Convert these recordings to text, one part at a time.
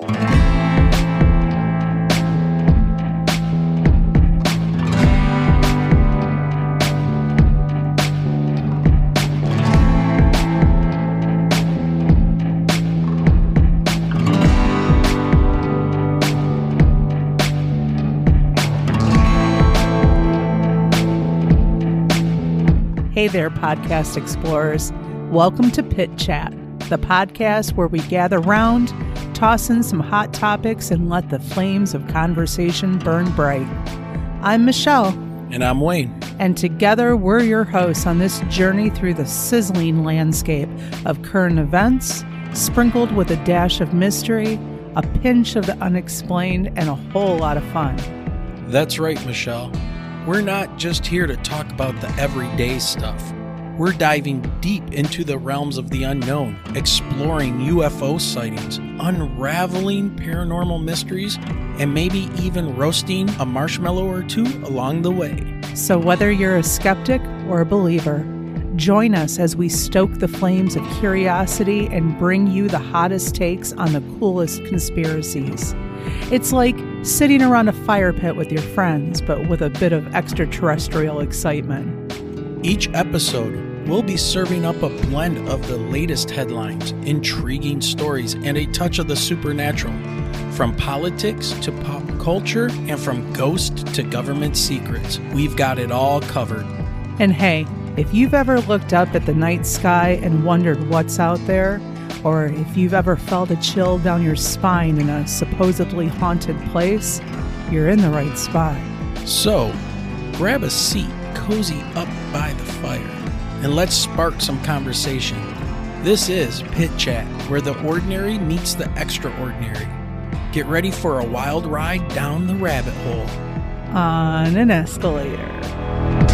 Hey there, podcast explorers. Welcome to Pit Chat, the podcast where we gather round, toss in some hot topics, and let the flames of conversation burn bright. I'm Michelle, And I'm Wayne. and together we're your hosts on this journey through the sizzling landscape of current events, sprinkled with a dash of mystery, a pinch of the unexplained, and a whole lot of fun. That's right, Michelle. We're not just here to talk about the everyday stuff. We're diving deep into the realms of the unknown, exploring UFO sightings, unraveling paranormal mysteries, and maybe even roasting a marshmallow or two along the way. So, whether you're a skeptic or a believer, join us as we stoke the flames of curiosity and bring you the hottest takes on the coolest conspiracies. It's like sitting around a fire pit with your friends, but with a bit of extraterrestrial excitement. Each episode, we'll be serving up a blend of the latest headlines, intriguing stories, and a touch of the supernatural. From politics to pop culture, and from ghost to government secrets, we've got it all covered. And hey, if you've ever looked up at the night sky and wondered what's out there, or if you've ever felt a chill down your spine in a supposedly haunted place, you're in the right spot. So, grab a seat, cozy up by the fire, and let's spark some conversation. This is Pit Chat, where the ordinary meets the extraordinary. Get ready for a wild ride down the rabbit hole. On an escalator.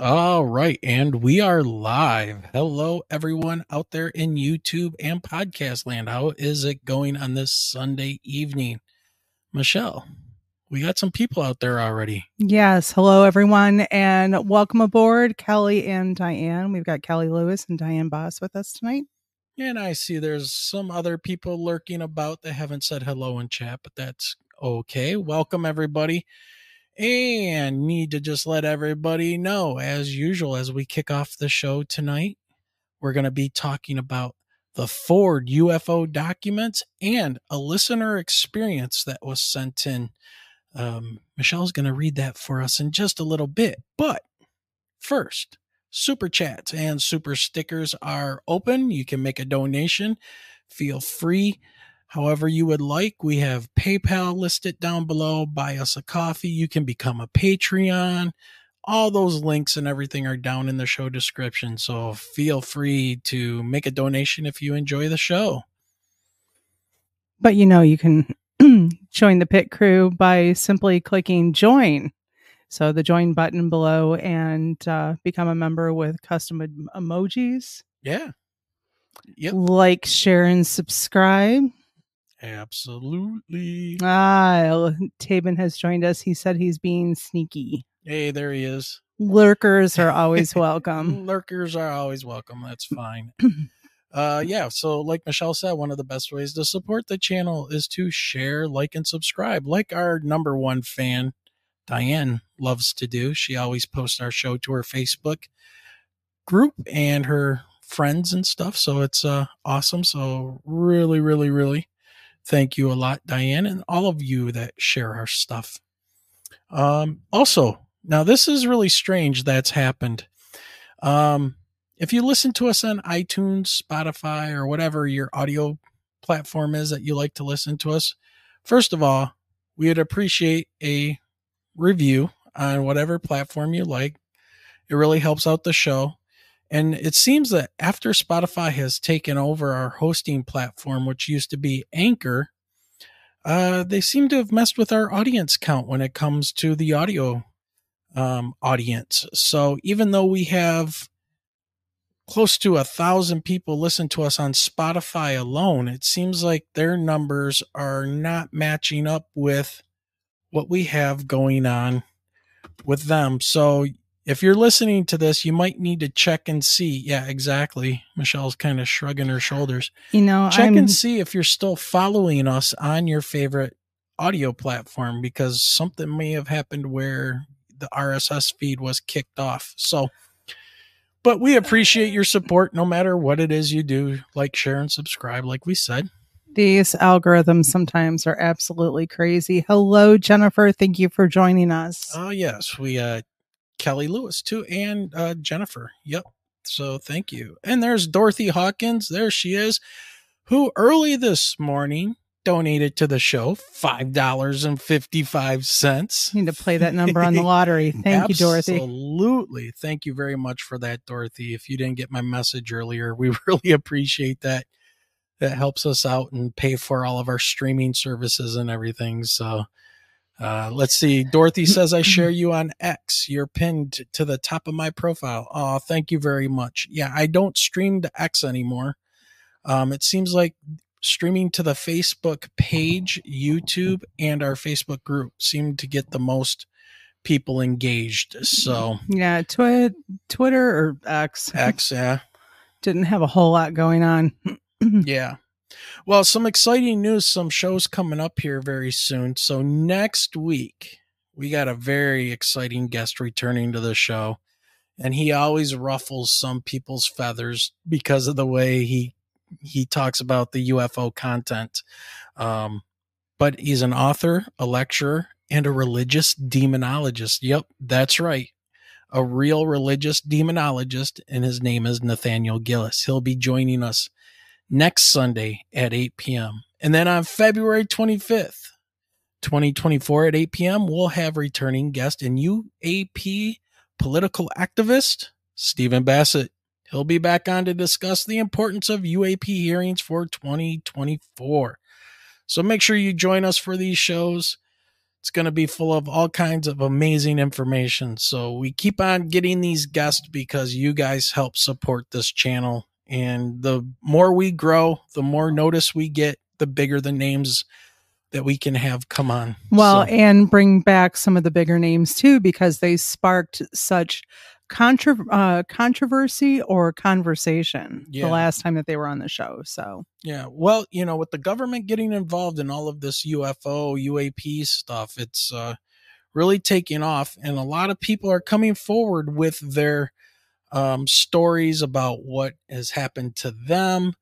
All right, and we are live. Hello, everyone out there in YouTube and podcast land. How is it going on this Sunday evening? Michelle, we got some people out there already. Yes. Hello, everyone, and welcome aboard, Kelly and Diane. We've got Kelly Lewis and Diane Boss with us tonight. And I see there's some other people lurking about that haven't said hello in chat, but that's okay. Welcome, everybody. And need to just let everybody know, as usual, as we kick off the show tonight, we're going to be talking about the Ford UFO documents and a listener experience that was sent in. Um, Michelle's going to read that for us in just a little bit. But first, super chats and super stickers are open. You can make a donation. Feel free. However, you would like, we have PayPal listed down below. Buy us a coffee. You can become a Patreon all those links and everything are down in the show description. So feel free to make a donation if you enjoy the show. But you know, you can join the pit crew by simply clicking join. So the join button below and uh, become a member with custom em- emojis. Yeah. Yep. Like, share, and subscribe. Absolutely. Ah, Tabin has joined us. He said he's being sneaky. Hey, there he is. Lurkers are always welcome. Lurkers are always welcome. That's fine. uh yeah, so like Michelle said, one of the best ways to support the channel is to share, like, and subscribe. Like our number one fan, Diane, loves to do. She always posts our show to her Facebook group and her friends and stuff. So it's uh awesome. So really, really, really thank you a lot, Diane, and all of you that share our stuff. Um also now, this is really strange that's happened. Um, if you listen to us on iTunes, Spotify, or whatever your audio platform is that you like to listen to us, first of all, we would appreciate a review on whatever platform you like. It really helps out the show. And it seems that after Spotify has taken over our hosting platform, which used to be Anchor, uh, they seem to have messed with our audience count when it comes to the audio um, audience. So even though we have close to a thousand people listen to us on Spotify alone, it seems like their numbers are not matching up with what we have going on with them. So if you're listening to this, you might need to check and see. Yeah, exactly. Michelle's kind of shrugging her shoulders. You know, check I'm, and see if you're still following us on your favorite audio platform because something may have happened where the RSS feed was kicked off. So, but we appreciate your support no matter what it is you do. Like, share, and subscribe, like we said. These algorithms sometimes are absolutely crazy. Hello, Jennifer. Thank you for joining us. Oh, yes. We, uh, Kelly Lewis too, and uh, Jennifer. Yep. So thank you. And there's Dorothy Hawkins. There she is, who early this morning donated to the show five dollars and fifty five cents. Need to play that number on the lottery. Thank you, Dorothy. Absolutely, thank you very much for that, Dorothy. If you didn't get my message earlier, we really appreciate that. That helps us out and pay for all of our streaming services and everything. So. Uh, let's see. Dorothy says, I share you on X. You're pinned to the top of my profile. Oh, thank you very much. Yeah, I don't stream to X anymore. Um, it seems like streaming to the Facebook page, YouTube, and our Facebook group seem to get the most people engaged. So yeah, twi- Twitter or X. X, yeah, didn't have a whole lot going on. yeah. Well, some exciting news, some shows coming up here very soon. So next week, we got a very exciting guest returning to the show. And he always ruffles some people's feathers because of the way he he talks about the UFO content. Um, but he's an author, a lecturer, and a religious demonologist. Yep, that's right. A real religious demonologist, and his name is Nathaniel Gillis. He'll be joining us next Sunday at 8 p.m. And then on February 25th, 2024 at 8 p.m., we'll have returning guest and UAP political activist Stephen Bassett. He'll be back on to discuss the importance of UAP hearings for 2024. So make sure you join us for these shows. It's going to be full of all kinds of amazing information. So we keep on getting these guests because you guys help support this channel. And the more we grow, the more notice we get, the bigger the names that we can have come on. Well, so. and bring back some of the bigger names too, because they sparked such Contra- uh, controversy or conversation Yeah. the last time that they were on the show. So Yeah. Well, you know, with the government getting involved in all of this UFO, UAP stuff, it's uh, really taking off. And a lot of people are coming forward with their um, stories about what has happened to them.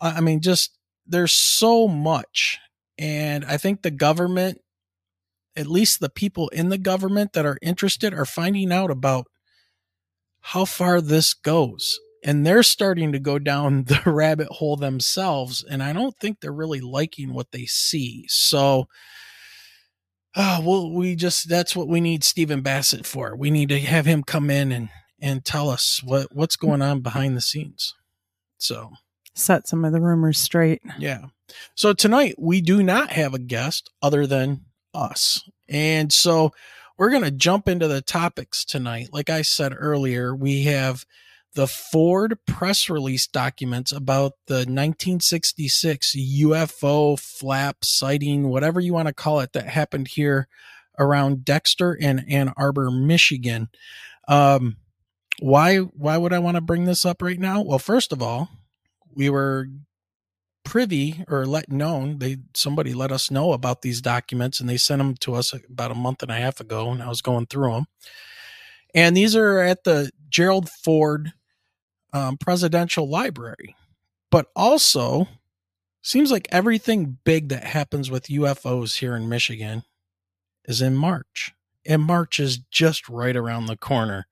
I mean, just there's so much. And I think the government, at least the people in the government that are interested, are finding out about how far this goes. And they're starting to go down the rabbit hole themselves. And I don't think they're really liking what they see. So, uh, well, we just, that's what we need Stephen Bassett for. We need to have him come in and, and tell us what, what's going on behind the scenes. So, set some of the rumors straight. yeah. So tonight we do not have a guest other than us. And so we're going to jump into the topics tonight. Like I said earlier, we have the Ford press release documents about the 1966 UFO flap sighting, whatever you want to call it, that happened here around Dexter and Ann Arbor, Michigan. Um, why why would I want to bring this up right now? Well, first of all, we were privy or let known they somebody let us know about these documents and they sent them to us about a month and a half ago and I was going through them. And these are at the Gerald Ford um, Presidential Library. But also seems like everything big that happens with UFOs here in Michigan is in March. And March is just right around the corner.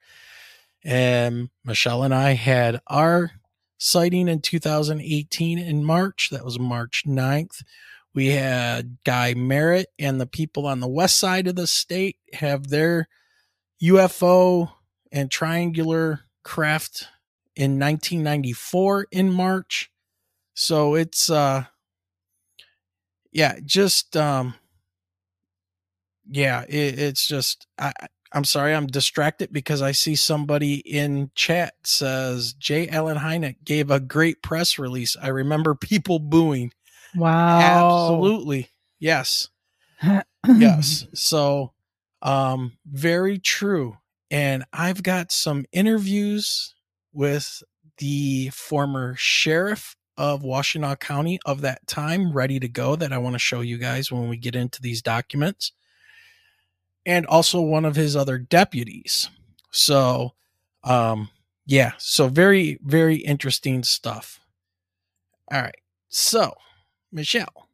Michelle and I had our sighting in 2018 in March. That was March 9th. We had Guy Merritt and the people on the west side of the state have their UFO and triangular craft in 1994 in March. So it's uh yeah, just um yeah, it, it's just I I'm sorry, I'm distracted because I see somebody in chat says J. Allen Hynek gave a great press release. I remember people booing. Wow. Absolutely. Yes. Yes. So um very true. And I've got some interviews with the former sheriff of Washtenaw County of that time ready to go that I want to show you guys when we get into these documents and also one of his other deputies. So, um, yeah, so very, very interesting stuff. All right. So, Michelle,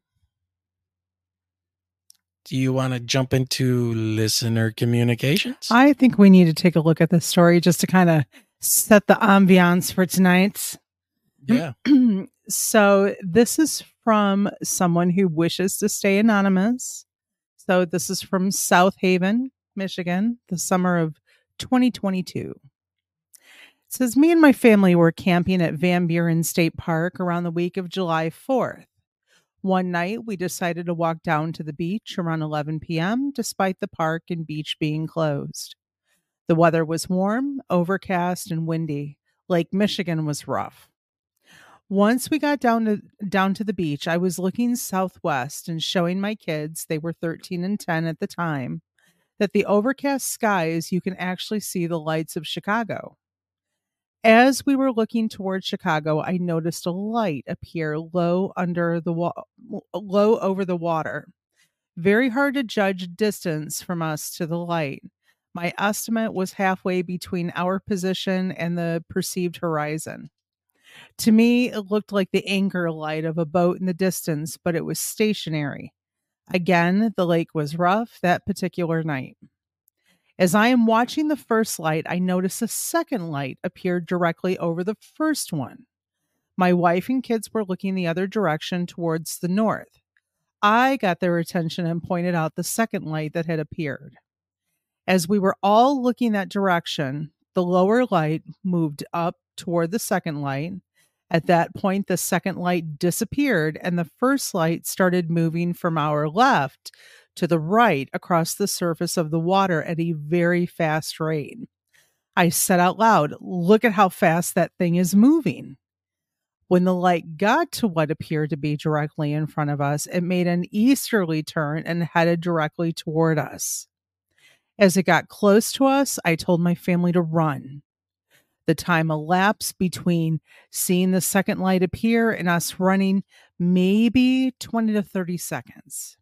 do you want to jump into listener communications? I think we need to take a look at this story just to kind of set the ambiance for tonight. yeah. so, this is from someone who wishes to stay anonymous. So, this is from South Haven, Michigan, the summer of 2022. It says, Me and my family were camping at Van Buren State Park around the week of July 4th. One night, we decided to walk down to the beach around 11 p.m., despite the park and beach being closed. The weather was warm, overcast, and windy. Lake Michigan was rough. Once we got down to down to the beach, I was looking southwest and showing my kids, they were 13 and 10 at the time, that the overcast skies you can actually see the lights of Chicago. As we were looking toward Chicago, I noticed a light appear low under the wa- low over the water. Very hard to judge distance from us to the light. My estimate was halfway between our position and the perceived horizon. To me, it looked like the anchor light of a boat in the distance, but it was stationary. Again, the lake was rough that particular night. As I am watching the first light, I notice a second light appear directly over the first one. My wife and kids were looking the other direction towards the north. I got their attention and pointed out the second light that had appeared. As we were all looking that direction, the lower light moved up toward the second light. At that point, the second light disappeared and the first light started moving from our left to the right across the surface of the water at a very fast rate. I said out loud, Look at how fast that thing is moving. When the light got to what appeared to be directly in front of us, it made an easterly turn and headed directly toward us. As it got close to us, I told my family to run. The time elapsed between seeing the second light appear and us running maybe 20 to 30 seconds.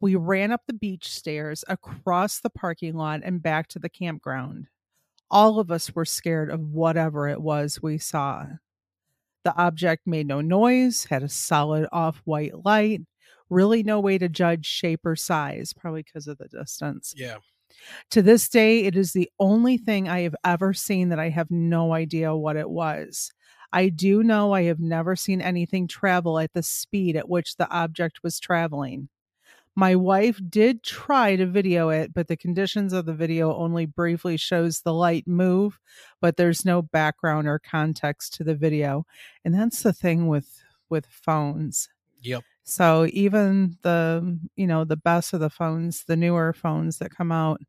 We ran up the beach stairs, across the parking lot, and back to the campground. All of us were scared of whatever it was we saw. The object made no noise, had a solid off white light, really no way to judge shape or size, probably because of the distance. Yeah. To this day, it is the only thing I have ever seen that I have no idea what it was. I do know I have never seen anything travel at the speed at which the object was traveling. My wife did try to video it, but the conditions of the video only briefly shows the light move, but there's no background or context to the video. And that's the thing with with phones. Yep. So even the, you know, the best of the phones, the newer phones that come out,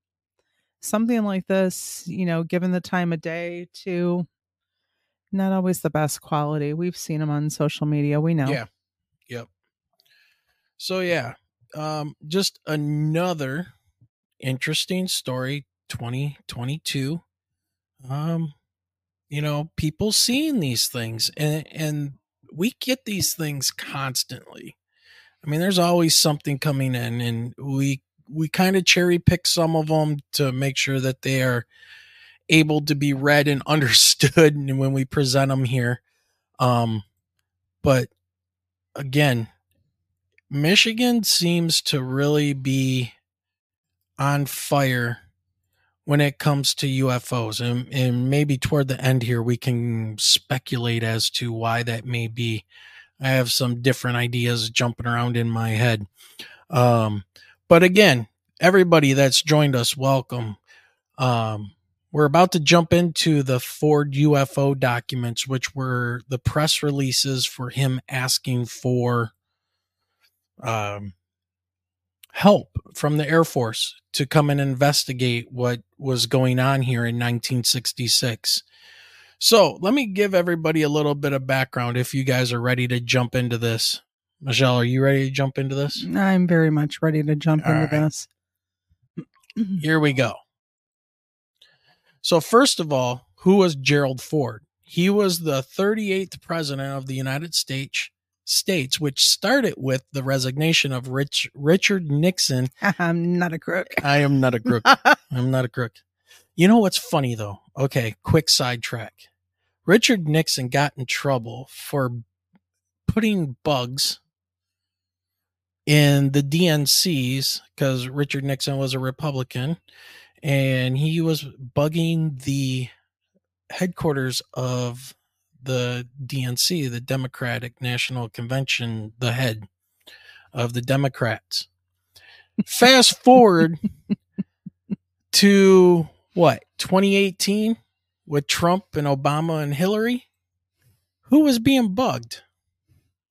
something like this, you know, given the time of day to not always the best quality. We've seen them on social media. We know. Yeah. Yep. So yeah, um, just another interesting story 2022 um you know people seeing these things and and we get these things constantly i mean there's always something coming in and we we kind of cherry pick some of them to make sure that they are able to be read and understood when we present them here um but again Michigan seems to really be on fire when it comes to UFOs. And, and maybe toward the end here, we can speculate as to why that may be. I have some different ideas jumping around in my head. Um, but again, everybody that's joined us, welcome. Um, we're about to jump into the Ford UFO documents, which were the press releases for him asking for um, help from the Air Force to come and investigate what was going on here in 1966. So let me give everybody a little bit of background if you guys are ready to jump into this. Michelle, are you ready to jump into this? I'm very much ready to jump All into right. this. Here we go. So, first of all, who was Gerald Ford? He was the 38th president of the United States, States, which started with the resignation of Rich, Richard Nixon I'm not a crook. I am not a crook. I'm not a crook. You know what's funny though? Okay, quick sidetrack. Richard Nixon got in trouble for putting bugs in the DNCs because Richard Nixon was a Republican and he was bugging the headquarters of the DNC, the Democratic National Convention, the head of the Democrats. Fast forward to what 2018 with Trump and Obama and Hillary. Who was being bugged?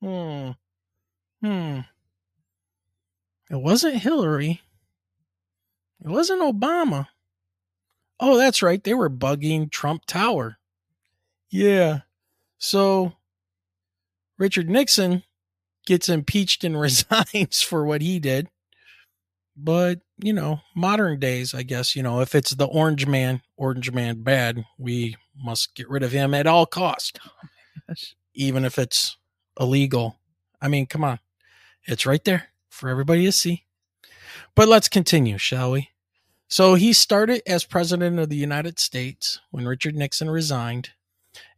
Hmm. Hmm. It wasn't Hillary. It wasn't Obama. Oh, that's right. They were bugging Trump Tower. Yeah. So Richard Nixon gets impeached and resigns for what he did. But, you know, modern days, I guess, you know, if it's the orange man, orange man bad, we must get rid of him at all cost, oh Gosh. even if it's illegal. I mean, come on. It's right there for everybody to see. But let's continue, shall we? So he started as president of the United States when Richard Nixon resigned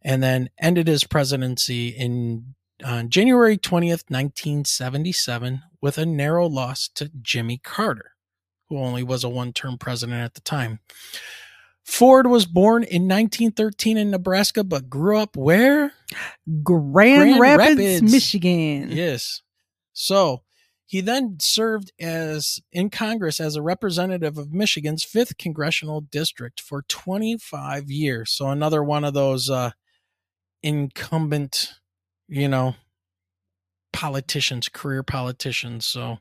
and then ended his presidency in on January 20th, 1977 with a narrow loss to Jimmy Carter, who only was a one-term president at the time. Ford was born in 1913 in Nebraska but grew up where? Grand, Grand Rapids, Rapids. Michigan. Yes. So he then served as in Congress as a representative of Michigan's fifth congressional district for 25 years. So another one of those uh, incumbent, you know, politicians, career politicians. So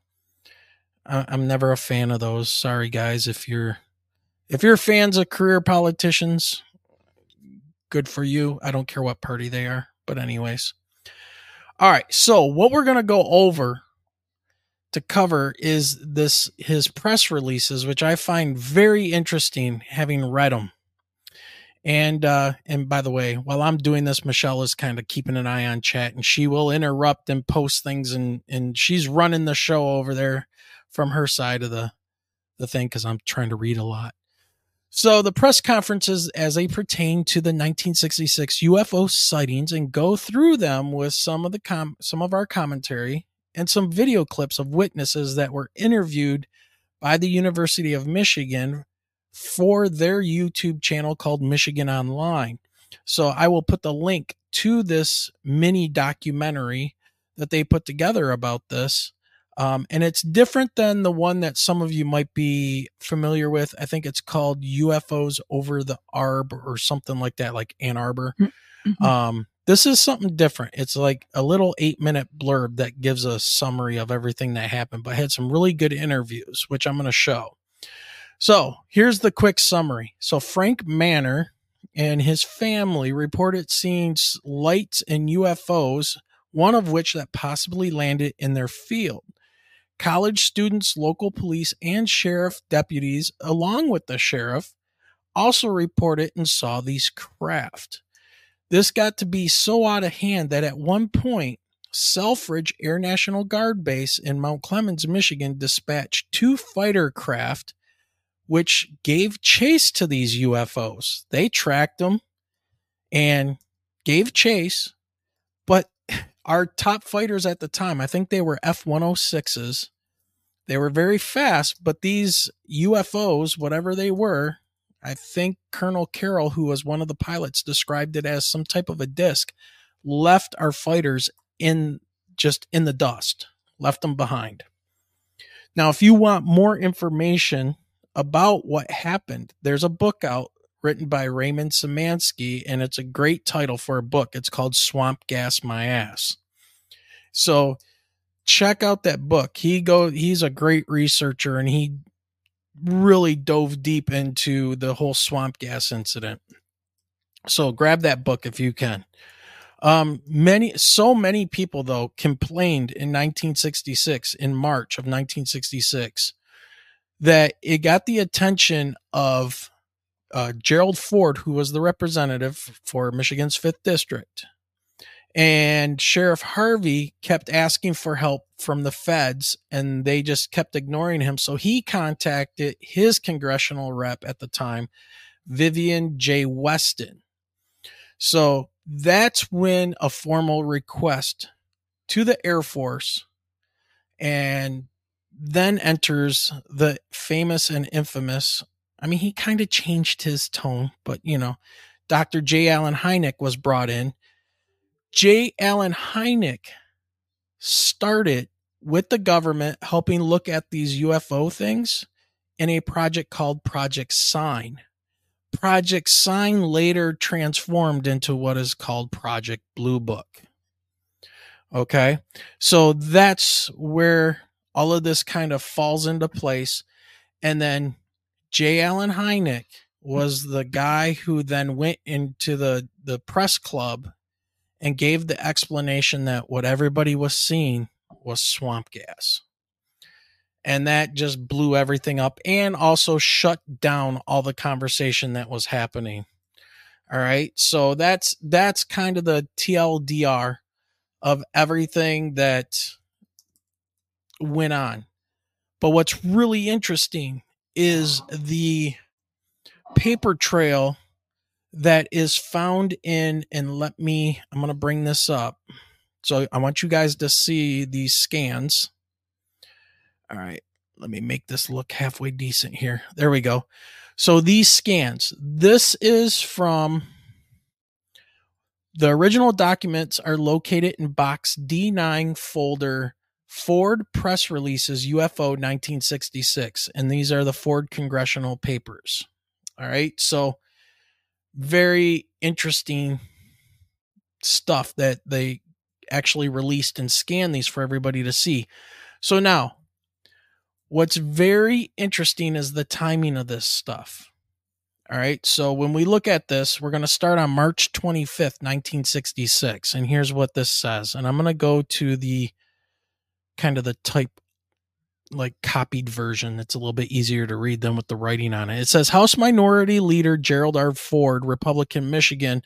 I'm never a fan of those. Sorry, guys, if you're if you're fans of career politicians, good for you. I don't care what party they are. But anyways. All right. So what we're gonna go over to cover is this his press releases, which I find very interesting having read them. And uh, and by the way, while I'm doing this, Michelle is kind of keeping an eye on chat, and she will interrupt and post things, and and she's running the show over there from her side of the the thing because I'm trying to read a lot. So the press conferences as they pertain to the 1966 UFO sightings and go through them with some of the com- some of our commentary and some video clips of witnesses that were interviewed by the University of Michigan for their YouTube channel called Michigan Online. So I will put the link to this mini documentary that they put together about this. Um, and it's different than the one that some of you might be familiar with. I think it's called UFOs over the Arb or something like that, like Ann Arbor. Mm-hmm. Um, this is something different. It's like a little eight minute blurb that gives a summary of everything that happened, but had some really good interviews, which I'm going to show. So here's the quick summary. So Frank Mannor and his family reported seeing lights and UFOs, one of which that possibly landed in their field. College students, local police, and sheriff deputies, along with the sheriff, also reported and saw these craft. This got to be so out of hand that at one point, Selfridge Air National Guard Base in Mount Clemens, Michigan, dispatched two fighter craft, which gave chase to these UFOs. They tracked them and gave chase, but our top fighters at the time, I think they were F 106s. They were very fast, but these UFOs, whatever they were, I think Colonel Carroll, who was one of the pilots, described it as some type of a disc, left our fighters in just in the dust, left them behind. Now, if you want more information about what happened, there's a book out written by Raymond Samansky, and it's a great title for a book. It's called Swamp Gas My Ass. So check out that book. He go he's a great researcher and he really dove deep into the whole swamp gas incident. So grab that book if you can. Um, many, so many people though complained in 1966, in March of 1966, that it got the attention of uh, Gerald Ford, who was the representative for Michigan's fifth district, and Sheriff Harvey kept asking for help from the feds and they just kept ignoring him. So he contacted his congressional rep at the time, Vivian J. Weston. So that's when a formal request to the Air Force and then enters the famous and infamous. I mean, he kind of changed his tone, but you know, Dr. J. Allen Hynek was brought in J. Allen Hynek started with the government helping look at these UFO things in a project called Project Sign. Project Sign later transformed into what is called Project Blue Book. Okay. So that's where all of this kind of falls into place. And then J. Allen Hynek was the guy who then went into the, the press club and gave the explanation that what everybody was seeing was swamp gas. And that just blew everything up and also shut down all the conversation that was happening. All right. So that's that's kind of the TLDR of everything that went on. But what's really interesting is the paper trail that is found in, and let me, I'm going to bring this up. So I want you guys to see these scans. All right, let me make this look halfway decent here. There we go. So these scans, this is from the original documents are located in box D9 folder Ford press releases UFO 1966 and these are the Ford congressional papers. All right. So very interesting stuff that they actually released and scanned these for everybody to see. So now, what's very interesting is the timing of this stuff. All right. So when we look at this, we're going to start on March 25th, 1966. And here's what this says. And I'm going to go to the kind of the type like copied version. It's a little bit easier to read than with the writing on it. It says House Minority Leader Gerald R. Ford, Republican, Michigan,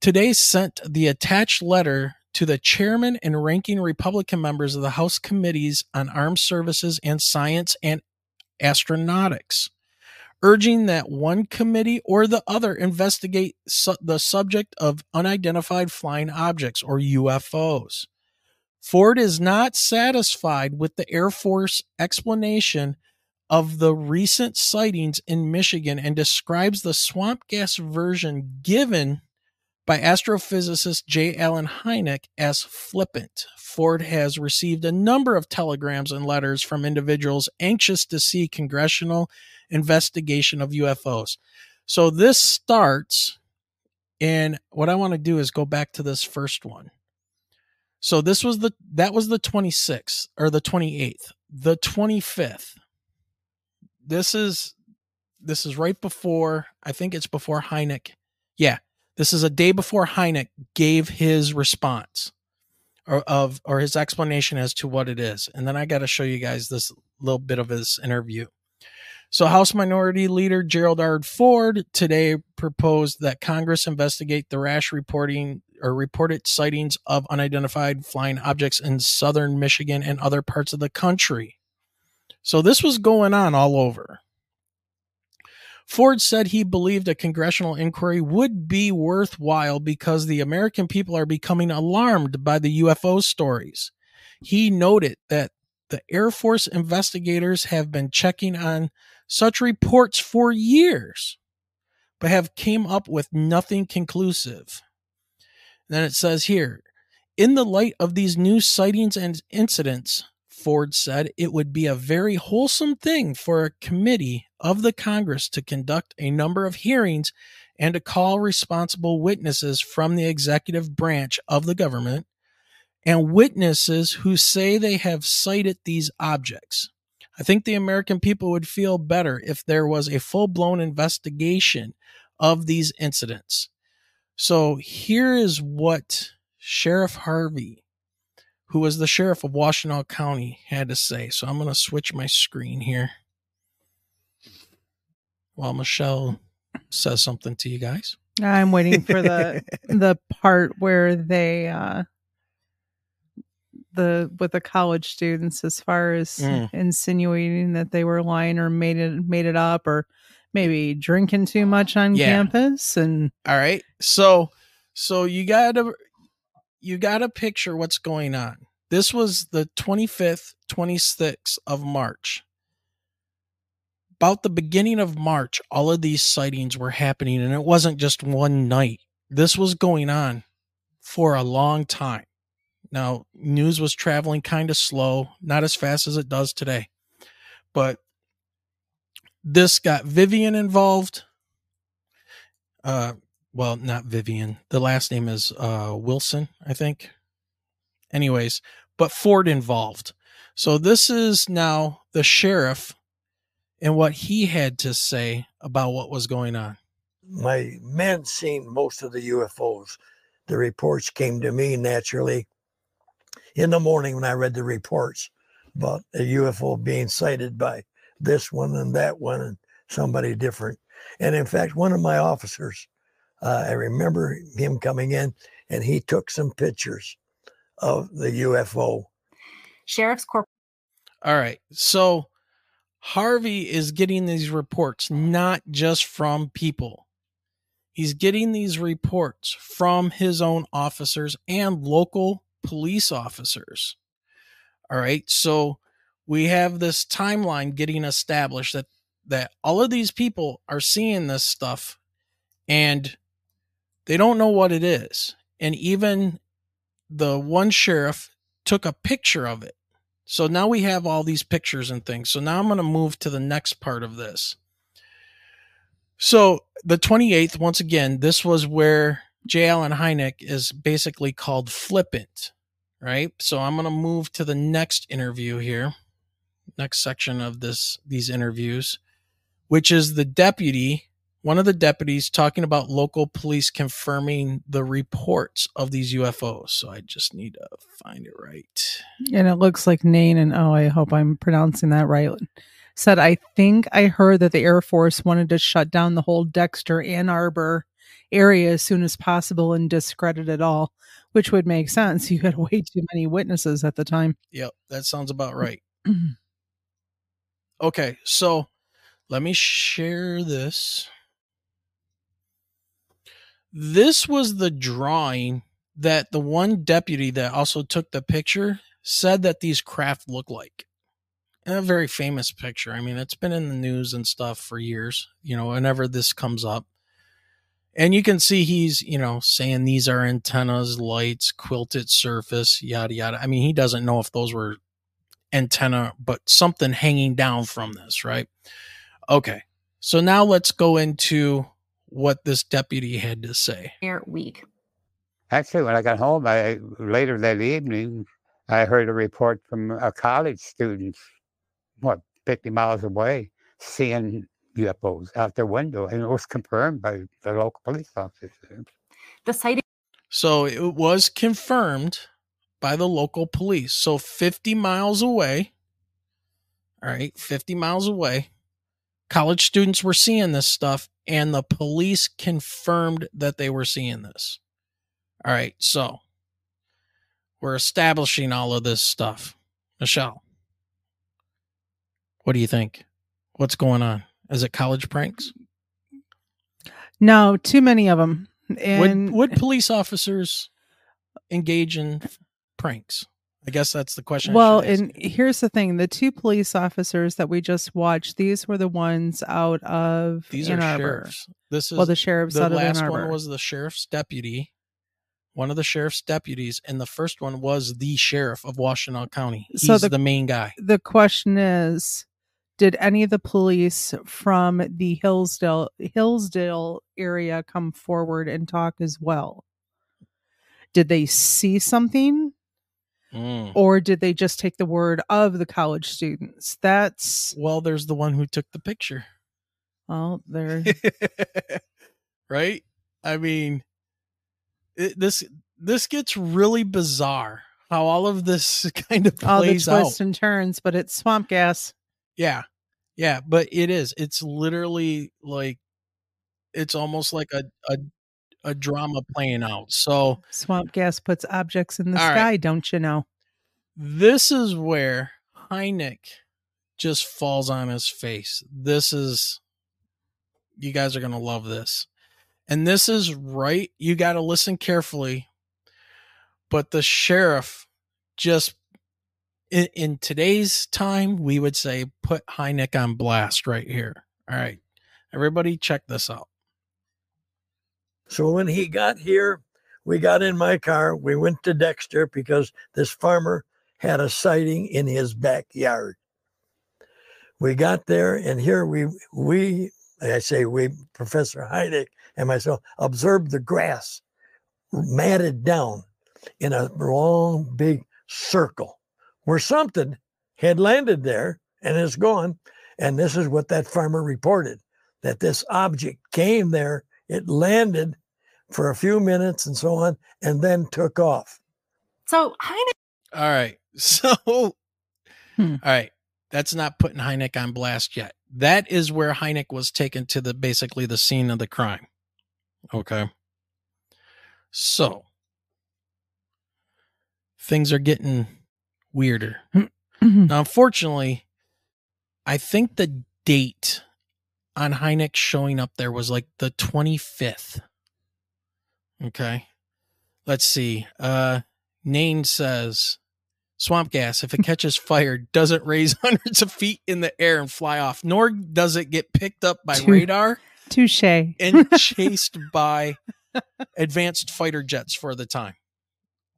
today sent the attached letter to the chairman and ranking Republican members of the House committees on armed services and science and astronautics, urging that one committee or the other investigate su- the subject of unidentified flying objects or UFOs. Ford is not satisfied with the Air Force explanation of the recent sightings in Michigan and describes the swamp gas version given by astrophysicist J. Allen Hynek as flippant. Ford has received a number of telegrams and letters from individuals anxious to see congressional investigation of UFOs. So this starts, and what I want to do is go back to this first one. So this was the that was the 26th or the 28th. The 25th. This is this is right before I think it's before Hynek. Yeah, this is a day before Hynek gave his response or of or his explanation as to what it is. And then I got to show you guys this little bit of his interview. So House Minority Leader Gerald R. Ford today proposed that Congress investigate the rash reporting or reported sightings of unidentified flying objects in southern Michigan and other parts of the country. So this was going on all over. Ford said he believed a congressional inquiry would be worthwhile because the American people are becoming alarmed by the UFO stories. He noted that the Air Force investigators have been checking on such reports for years, but have came up with nothing conclusive. Then it says here, in the light of these new sightings and incidents, Ford said it would be a very wholesome thing for a committee of the Congress to conduct a number of hearings and to call responsible witnesses from the executive branch of the government and witnesses who say they have sighted these objects. I think the American people would feel better if there was a full blown investigation of these incidents. So here is what Sheriff Harvey who was the sheriff of Washtenaw County, had to say. So I'm going to switch my screen here while Michelle says something to you guys. I'm waiting for the the part where they uh the with the college students as far as mm. insinuating that they were lying or made it made it up or maybe drinking too much on yeah. campus and all right so so you gotta you got to picture what's going on. This was the 25th, 26th of March. About the beginning of March, all of these sightings were happening, and it wasn't just one night. This was going on for a long time. Now, news was traveling kind of slow, not as fast as it does today. But this got Vivian involved. Uh, well, not Vivian. The last name is uh, Wilson, I think. Anyways, but Ford involved. So this is now the sheriff and what he had to say about what was going on. My men seen most of the UFOs. The reports came to me naturally in the morning when I read the reports about a UFO being sighted by this one and that one and somebody different. And in fact, one of my officers uh, I remember him coming in and he took some pictures of the UFO. Sheriff's Corp. All right. So Harvey is getting these reports not just from people. He's getting these reports from his own officers and local police officers. All right. So we have this timeline getting established that that all of these people are seeing this stuff and they don't know what it is. And even the one sheriff took a picture of it. So now we have all these pictures and things. So now I'm going to move to the next part of this. So the 28th, once again, this was where J. Allen Hynek is basically called flippant, right? So I'm going to move to the next interview here, next section of this these interviews, which is the deputy one of the deputies talking about local police confirming the reports of these UFOs. So I just need to find it right. And it looks like Nain and oh, I hope I'm pronouncing that right. Said I think I heard that the Air Force wanted to shut down the whole Dexter Ann Arbor area as soon as possible and discredit it all, which would make sense. You had way too many witnesses at the time. Yep, that sounds about right. Okay, so let me share this. This was the drawing that the one deputy that also took the picture said that these craft look like. And a very famous picture. I mean, it's been in the news and stuff for years, you know, whenever this comes up. And you can see he's, you know, saying these are antennas, lights, quilted surface, yada, yada. I mean, he doesn't know if those were antenna, but something hanging down from this, right? Okay. So now let's go into what this deputy had to say. Week. Actually, when I got home, I later that evening, I heard a report from a college student, what, 50 miles away, seeing UFOs out their window, and it was confirmed by the local police officers. The sighting. So it was confirmed by the local police. So 50 miles away, all right, 50 miles away, college students were seeing this stuff and the police confirmed that they were seeing this. All right, so we're establishing all of this stuff. Michelle, what do you think? What's going on? Is it college pranks? No, too many of them. And would, would police officers engage in pranks? I guess that's the question. Well, and here's the thing: the two police officers that we just watched, these were the ones out of these Ann are Arbor. sheriffs. This is well, the sheriff's the out of Ann last Arbor. one was the sheriff's deputy, one of the sheriff's deputies, and the first one was the sheriff of Washtenaw County. He's So the, the- main guy. the question is did any of the police from the hillsdale hillsdale area come forward and talk as well did they see something Mm. or did they just take the word of the college students that's Well, there's the one who took the picture. well there right? I mean, it, this this gets really bizarre. How all of this kind of all the twists out. and turns but it's swamp gas Yeah, yeah, but it is. It's literally like it's almost like a a, a drama playing out. So swamp gas puts objects in the All right. sky don't you know this is where Hynek just falls on his face. This is you guys are going to love this. And this is right, you got to listen carefully. But the sheriff just in, in today's time, we would say put Hynek on blast right here. All right. Everybody check this out. So when he got here, we got in my car. We went to Dexter because this farmer had a sighting in his backyard. We got there, and here we we I say we Professor Hynek and myself observed the grass matted down in a long big circle where something had landed there and is gone. And this is what that farmer reported that this object came there, it landed for a few minutes and so on, and then took off. So Hynek All right. So, Hmm. all right. That's not putting Hynek on blast yet. That is where Hynek was taken to the basically the scene of the crime. Okay. So, things are getting weirder. Now, unfortunately, I think the date on Hynek showing up there was like the 25th. Okay. Let's see. Uh Nain says swamp gas, if it catches fire, doesn't raise hundreds of feet in the air and fly off, nor does it get picked up by radar touche and chased by advanced fighter jets for the time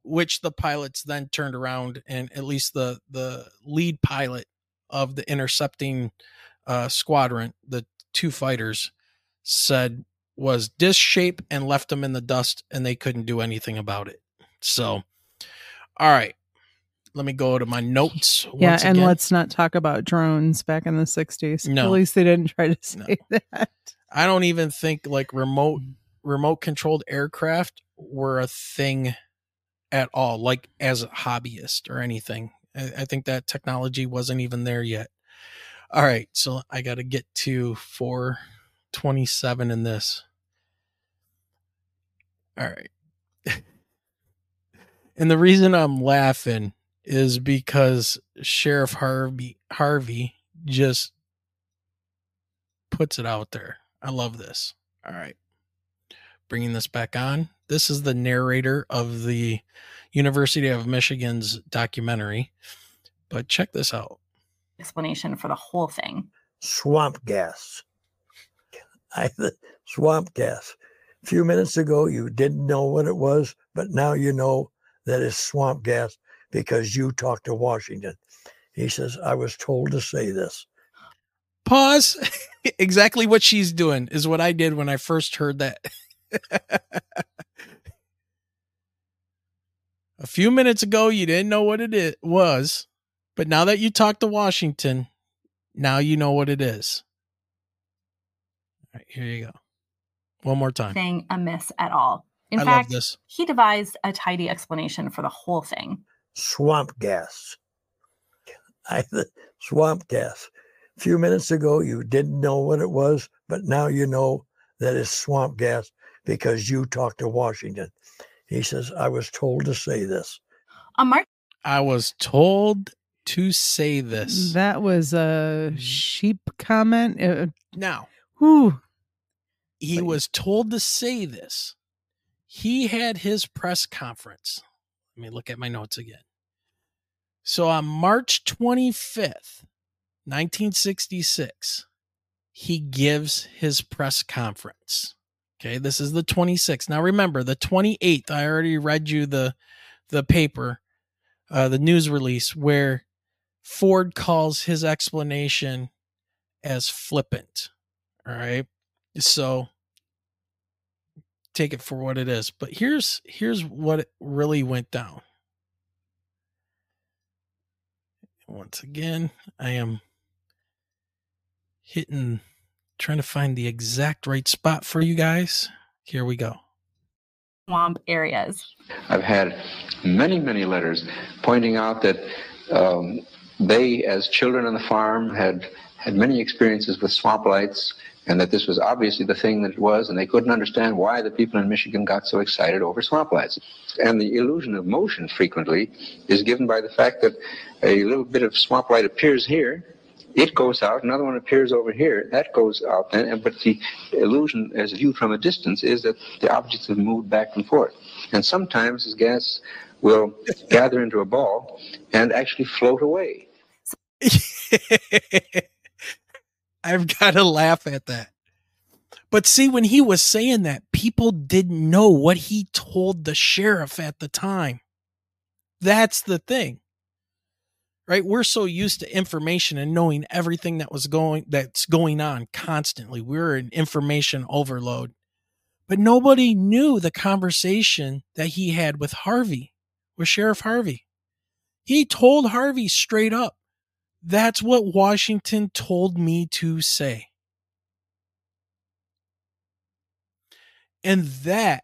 which the pilots then turned around and at least the the lead pilot of the intercepting uh, squadron the two fighters said was disc shape and left them in the dust and they couldn't do anything about it so all right let me go to my notes. Yeah, and again. let's not talk about drones back in the 60s. No. At least they didn't try to No. say that. I don't even think like remote mm. remote controlled aircraft were a thing at all, like as a hobbyist or anything. I, I think that technology wasn't even there yet. All right, so I got to get to 427 in this. All right. and the reason I'm laughing is because Sheriff Harvey Harvey just puts it out there. I love this. All right. Bringing this back on. This is the narrator of the University of Michigan's documentary. But check this out. explanation for the whole thing. swamp gas. I the swamp gas. A few minutes ago, you didn't know what it was, but now you know that it's swamp gas because you talked to Washington. He says, I was told to say this. Pause. exactly what she's doing is what I did when I first heard that. A few minutes ago, you didn't know what it was, but now that you talked to Washington, now you know what it is. All right, here you go. One more time. Thing amiss at all. In I fact, love this. he devised a tidy explanation for the whole thing. Swamp gas. I swamp gas. A few minutes ago, you didn't know what it was, but now you know that it's swamp gas because you talked to Washington. He says, I was told to say this. On March I was told to say this. That was a sheep comment. Uh, now, whew. He was told to say this. He had his press conference. Let me look at my notes again. So on March 25th, 1966, he gives his press conference. Okay, this is the 26th. Now remember, the 28th, I already read you the the paper, uh, the news release where Ford calls his explanation as flippant. All right. So take it for what it is. But here's here's what really went down. Once again, I am hitting trying to find the exact right spot for you guys. Here we go. swamp areas. I've had many, many letters pointing out that um, they, as children on the farm, had had many experiences with swamp lights, and that this was obviously the thing that it was, and they couldn't understand why the people in Michigan got so excited over swamp lights. And the illusion of motion frequently is given by the fact that a little bit of swamp light appears here. It goes out, another one appears over here, that goes out, and, but the illusion, as viewed from a distance, is that the objects have moved back and forth. And sometimes this gas will gather into a ball and actually float away. I've got to laugh at that. But see, when he was saying that, people didn't know what he told the sheriff at the time. That's the thing. Right? We're so used to information and knowing everything that was going that's going on constantly. We're in information overload. But nobody knew the conversation that he had with Harvey, with Sheriff Harvey. He told Harvey straight up, that's what Washington told me to say. And that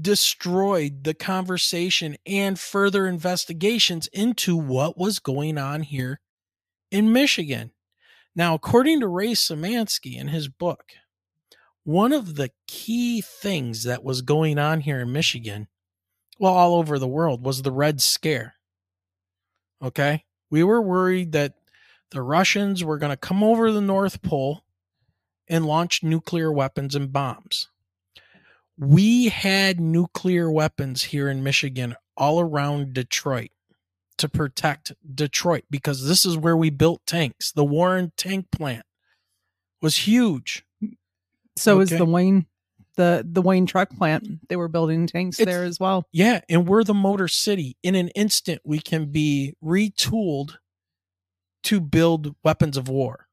destroyed the conversation and further investigations into what was going on here in Michigan. Now, according to Ray Samansky in his book, one of the key things that was going on here in Michigan, well, all over the world, was the Red Scare. Okay? We were worried that the Russians were going to come over the North Pole and launch nuclear weapons and bombs. We had nuclear weapons here in Michigan all around Detroit to protect Detroit because this is where we built tanks. The Warren tank plant was huge. So is the Wayne, the the Wayne truck plant. They were building tanks It's- there as well. Yeah, and we're the Motor City. In an instant, we can be retooled to build weapons of war.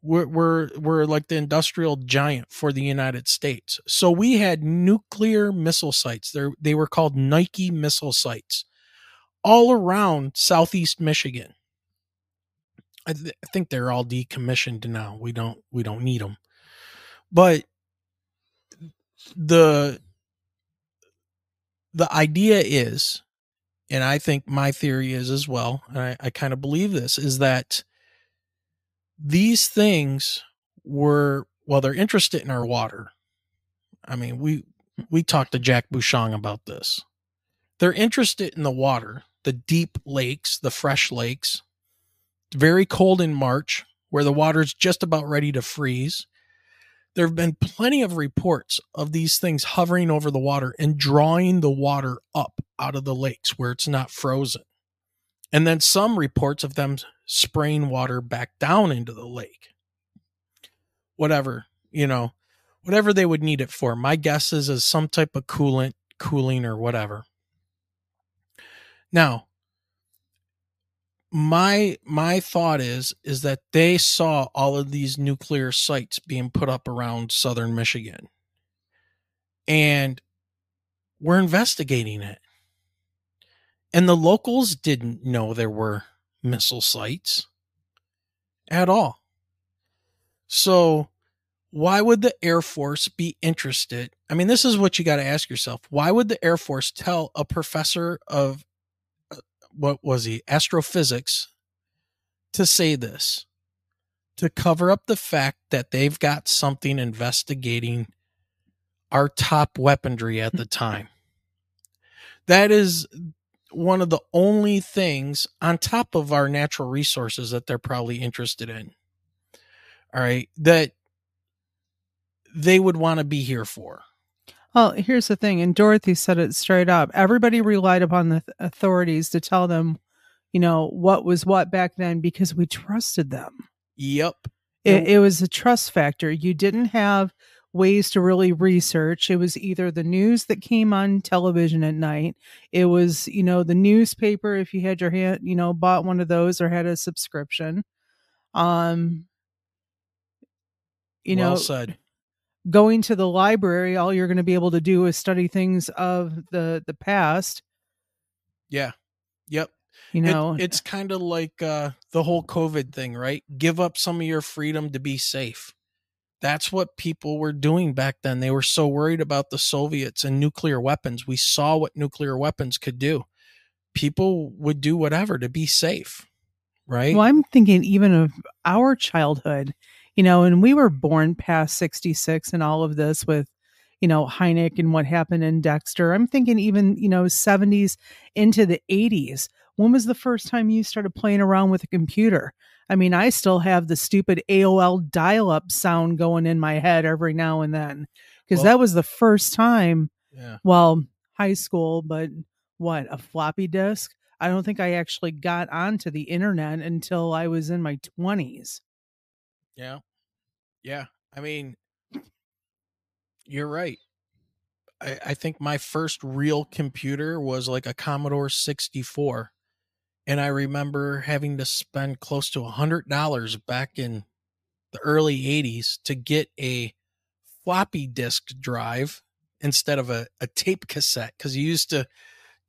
We're we're we're like the industrial giant for the United States. So we had nuclear missile sites. They they were called Nike missile sites all around southeast Michigan. I, th- I think they're all decommissioned now. We don't we don't need them. But the the idea is, and I think my theory is as well, and I, I kind of believe this, is that these things were well, they're interested in our water. I mean, we we talked to Jack Bouchon about this. They're interested in the water, the deep lakes, the fresh lakes. Very cold in March, where the water's just about ready to freeze. There have been plenty of reports of these things hovering over the water and drawing the water up out of the lakes where it's not frozen. And then some reports of them spraying water back down into the lake. Whatever, you know, whatever they would need it for. My guess is as some type of coolant, cooling or whatever. Now, my my thought is is that they saw all of these nuclear sites being put up around southern Michigan. And we're investigating it. And the locals didn't know there were missile sites at all. So why would the Air Force be interested? I mean, this is what you got to ask yourself. Why would the Air Force tell a professor of what was he, astrophysics, to say this? To cover up the fact that they've got something investigating our top weaponry at the time. That is one of the only things on top of our natural resources that they're probably interested in. All right. That they would want to be here for. Well, here's the thing, and Dorothy said it straight up. Everybody relied upon the authorities to tell them, you know, what was what back then because we trusted them. Yep. It, it was a trust factor. You didn't have ways to really research. It was either the news that came on television at night. It was, you know, the newspaper if you had your hand, you know, bought one of those or had a subscription. Um you well know, said. Going to the library, all you're going to be able to do is study things of the the past. Yeah. Yep. You It- know, it's kind of like uh, the whole COVID thing, right? Give up some of your freedom to be safe. That's what people were doing back then. They were so worried about the Soviets and nuclear weapons. We saw what nuclear weapons could do. People would do whatever to be safe, right? well, I'm thinking even of our childhood. You know, and we were born past 66 and all of this with, you know, Hynek and what happened in Dexter. I'm thinking even, you know, 70s into the 80s. When was the first time you started playing around with a computer? I mean, I still have the stupid AOL dial up sound going in my head every now and then because Well- that was the first time, yeah. well, high school, but what, a floppy disk? I don't think I actually got onto the internet until I was in my 20s. Yeah. Yeah. I mean, you're right. I, I think my first real computer was like a Commodore 64. And I remember having to spend close to a hundred dollars back in the early 80s to get a floppy disk drive instead of a, a tape cassette because you used to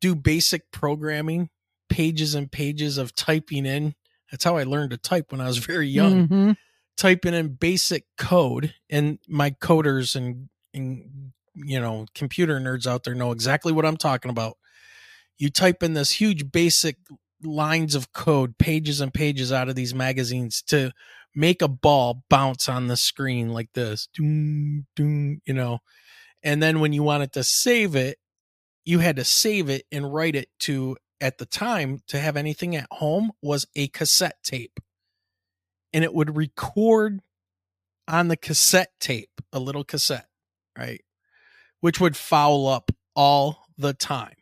do basic programming, pages and pages of typing in. That's how I learned to type when I was very young Mhm. Typing in basic code and my coders and, and you know computer nerds out there know exactly what i'm talking about. You type in this huge basic lines of code pages and pages out of these magazines to make a ball bounce on the screen like this doom, doom, you know? And then when you wanted to save it you had to save it and write it to at the time to have anything at home was a cassette tape and it would record on the cassette tape, a little cassette, right? Which would foul up all the time,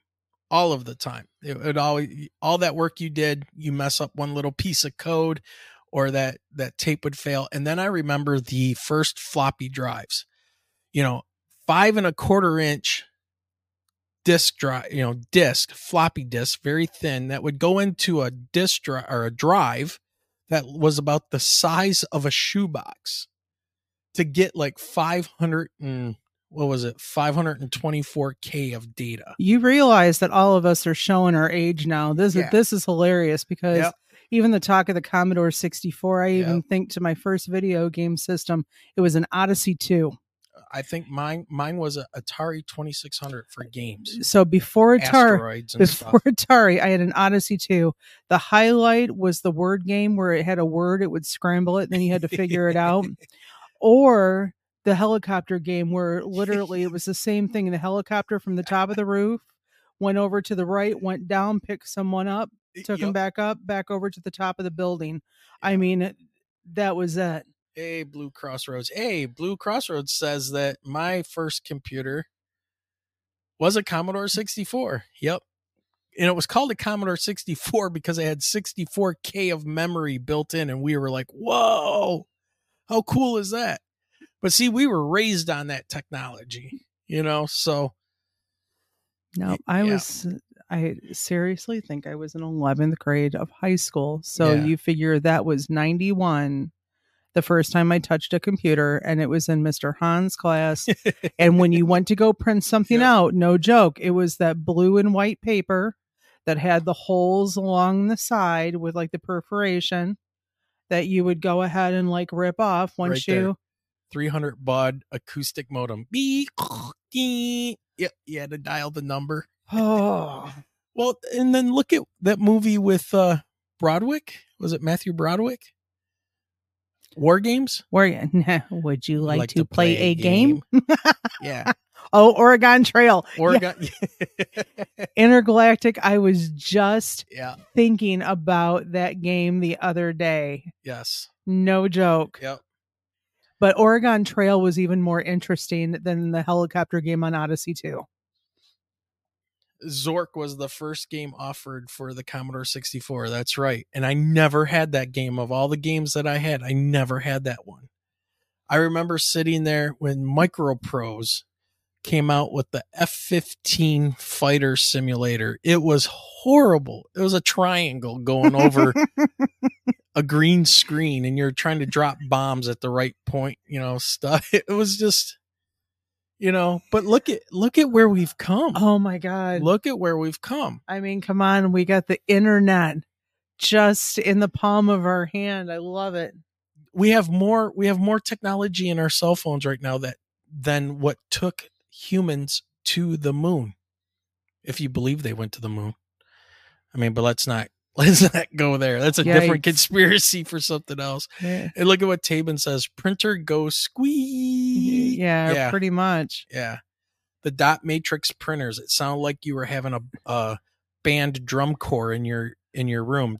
all of the time. It would always, all that work you did, you mess up one little piece of code or that, that tape would fail. And then I remember the first floppy drives, you know, five and a quarter inch disk drive, you know, disk, floppy disk, very thin that would go into a disk drive or a drive that was about the size of a shoebox to get like 500 and what was it 524k of data You realize that all of us are showing our age now. This Yeah. is this is hilarious because Yep. even the talk of the Commodore 64, I even think to my first video game system, it was an Odyssey 2. I think mine mine was a atari 2600 for games So before Atari, before stuff Atari, I had an Odyssey 2. The highlight was the word game where it had a word, it would scramble it, and then you had to figure it out. Or the helicopter game where literally it was the same thing. The helicopter from the top of the roof went over to the right, went down, picked someone up, took him back up, back over to the top of the building. I mean, that was it. Hey, Blue Crossroads. Hey, Blue Crossroads says that my first computer was a Commodore mm-hmm. 64. Yep. And it was called a Commodore 64 because it had 64K of memory built in. And we were like, whoa, how cool is that? But see, we were raised on that technology, you know? So, No, I yeah. was. I seriously think I was in 11th grade of high school. So Yeah. you figure that was 91 the first time I touched a computer and it was in Mr. Hahn's class. and when you went to go print something Yeah. out, no joke, it was that blue and white paper that had the holes along the side with like the perforation that you would go ahead and like rip off once Right you 300 baud acoustic modem. Beep. Yep. You had to dial the number. Oh, Well, and then look at that movie with uh Broderick. Was it Matthew Broderick? War Games? where would you like, Like to, play, a game? Yeah. Oh, Oregon Trail. Oregon. Intergalactic. I was just yeah. thinking about that game the other day. Yes. No joke. Yep. But Oregon Trail was even more interesting than the helicopter game on Odyssey 2. Zork was the first game offered for the Commodore 64. That's right. And I never had that game. Of all the games that I had, I never had that one. I remember sitting there when MicroProse came out with the F 15 fighter simulator. It was horrible. It was a triangle going over a green screen and you're trying to drop bombs at the right point, you know, stuff. It was just you know, but look at look at where we've come. Oh my God. Look at where we've come. I mean, come on. We got the internet just in the palm of our hand. I love it. We have more we have more technology in our cell phones right now that than what took humans to the moon. If you believe they went to the moon. I mean, but let's not let's not go there. That's a different conspiracy for something else. Yeah, And look at what Tabin says. Printer go squeak. Mm-hmm. yeah, Yeah. pretty much. Yeah. The dot matrix printers. It sounded like you were having a a band drum corps in your in your room.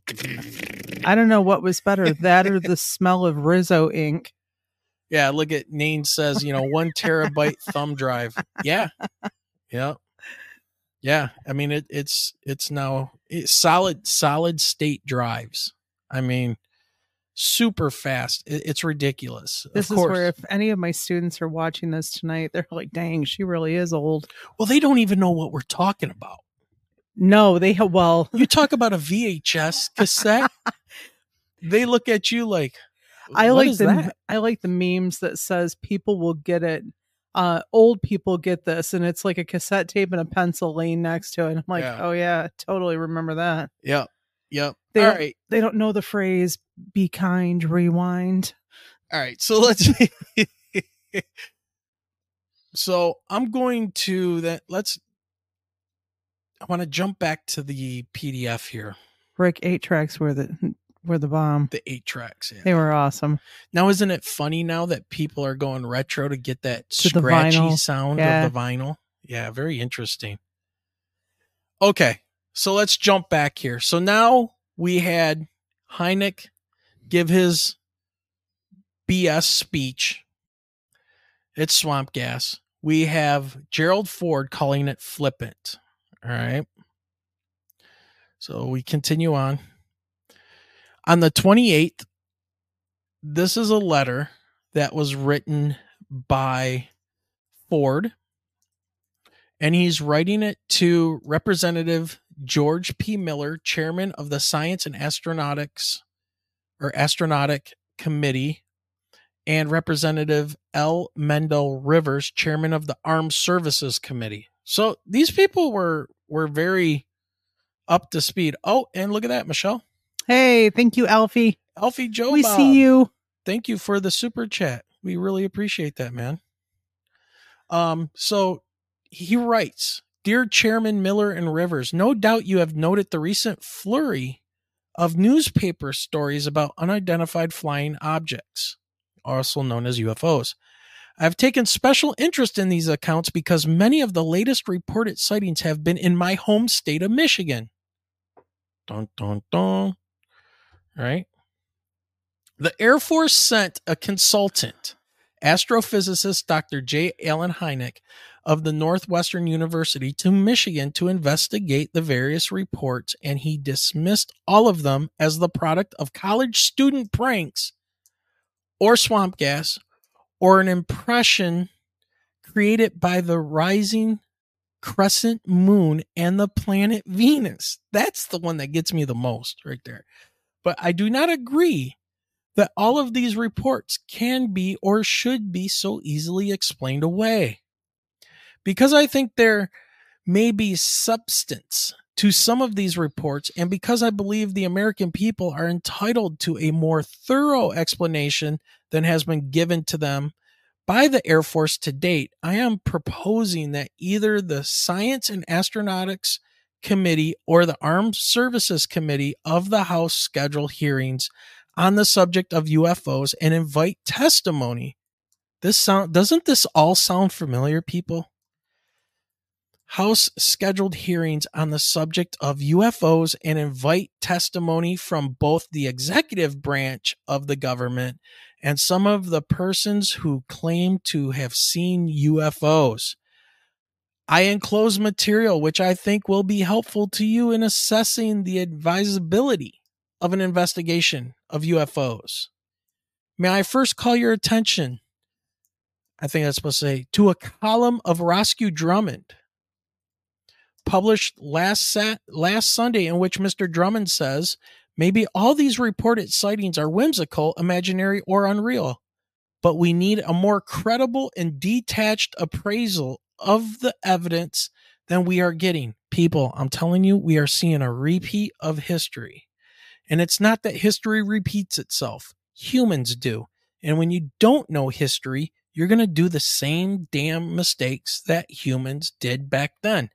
I don't know what was better, that or the smell of Rizzo ink. Yeah, look at Nane says, you know, one terabyte thumb drive. Yeah. Yeah. Yeah. I mean it it's it's now solid solid state drives. I mean super fast. It, it's ridiculous. This of is where if any of my students are watching this tonight, they're like, dang, she really is old. well, they don't even know what we're talking about. No, they have, well, You talk about a VHS cassette, they look at you like I like the that?" I like the memes that says people will get it. Uh, old people get this, and it's like a cassette tape and a pencil laying next to it. And I'm like, Yeah. oh yeah, totally remember that. Yep. Yep. They All don't- They don't know the phrase "be kind, rewind." All right. So let's So I'm going to that let's I want to jump back to the PDF here. Rick, eight tracks were the were the bomb. The eight tracks. Yeah. They were awesome. Now isn't it funny now that people are going retro to get that To scratchy sound Yeah. of the vinyl? Yeah, very interesting. Okay. So let's jump back here. So now we had Hynek give his BS speech. It's swamp gas. We have Gerald Ford calling it flippant. All right. So we continue on. On the 28th, this is a letter that was written by Ford, and he's writing it to Representative George P. Miller, chairman of the Science and Astronautics or Astronautic Committee, and Representative L. Mendel Rivers, chairman of the Armed Services Committee. So these people were were very up to speed. Oh, and look at that, Michelle. Hey, thank you, Alfie. Alfie Joe. we Bob, see you. Thank you for the super chat. We really appreciate that, man. Um, so he writes, Dear Chairman Miller and Rivers, no doubt you have noted the recent flurry of newspaper stories about unidentified flying objects, also known as UFOs. I've taken special interest in these accounts because many of the latest reported sightings have been in my home state of Michigan. Dun, dun, dun. Right? The Air Force sent a consultant, astrophysicist Dr. J. Allen Hynek of the Northwestern University, to Michigan to investigate the various reports, and he dismissed all of them as the product of college student pranks or swamp gas or an impression created by the rising crescent moon and the planet Venus. That's the one that gets me the most right there. But I do not agree that all of these reports can be or should be so easily explained away. Because I think there may be substance to some of these reports, and because I believe the American people are entitled to a more thorough explanation than has been given to them by the Air Force to date, I am proposing that either the Science and Astronautics Committee or the Armed Services Committee of the House schedule hearings on the subject of UFOs and invite testimony. This sound doesn't this all sound familiar, people? House scheduled hearings on the subject of UFOs and invite testimony from both the executive branch of the government and some of the persons who claim to have seen UFOs. I enclose material which I think will be helpful to you in assessing the advisability of an investigation of UFOs. May I first call your attention, I think that's supposed to say, to a column of Roscoe Drummond published last sat- last Sunday in which Mr. Drummond says maybe all these reported sightings are whimsical, imaginary, or unreal, but we need a more credible and detached appraisal of the evidence than we are getting. People, I'm telling you, we are seeing a repeat of history. And it's not that history repeats itself, humans do. And when you don't know history, you're going to do the same damn mistakes that humans did back then.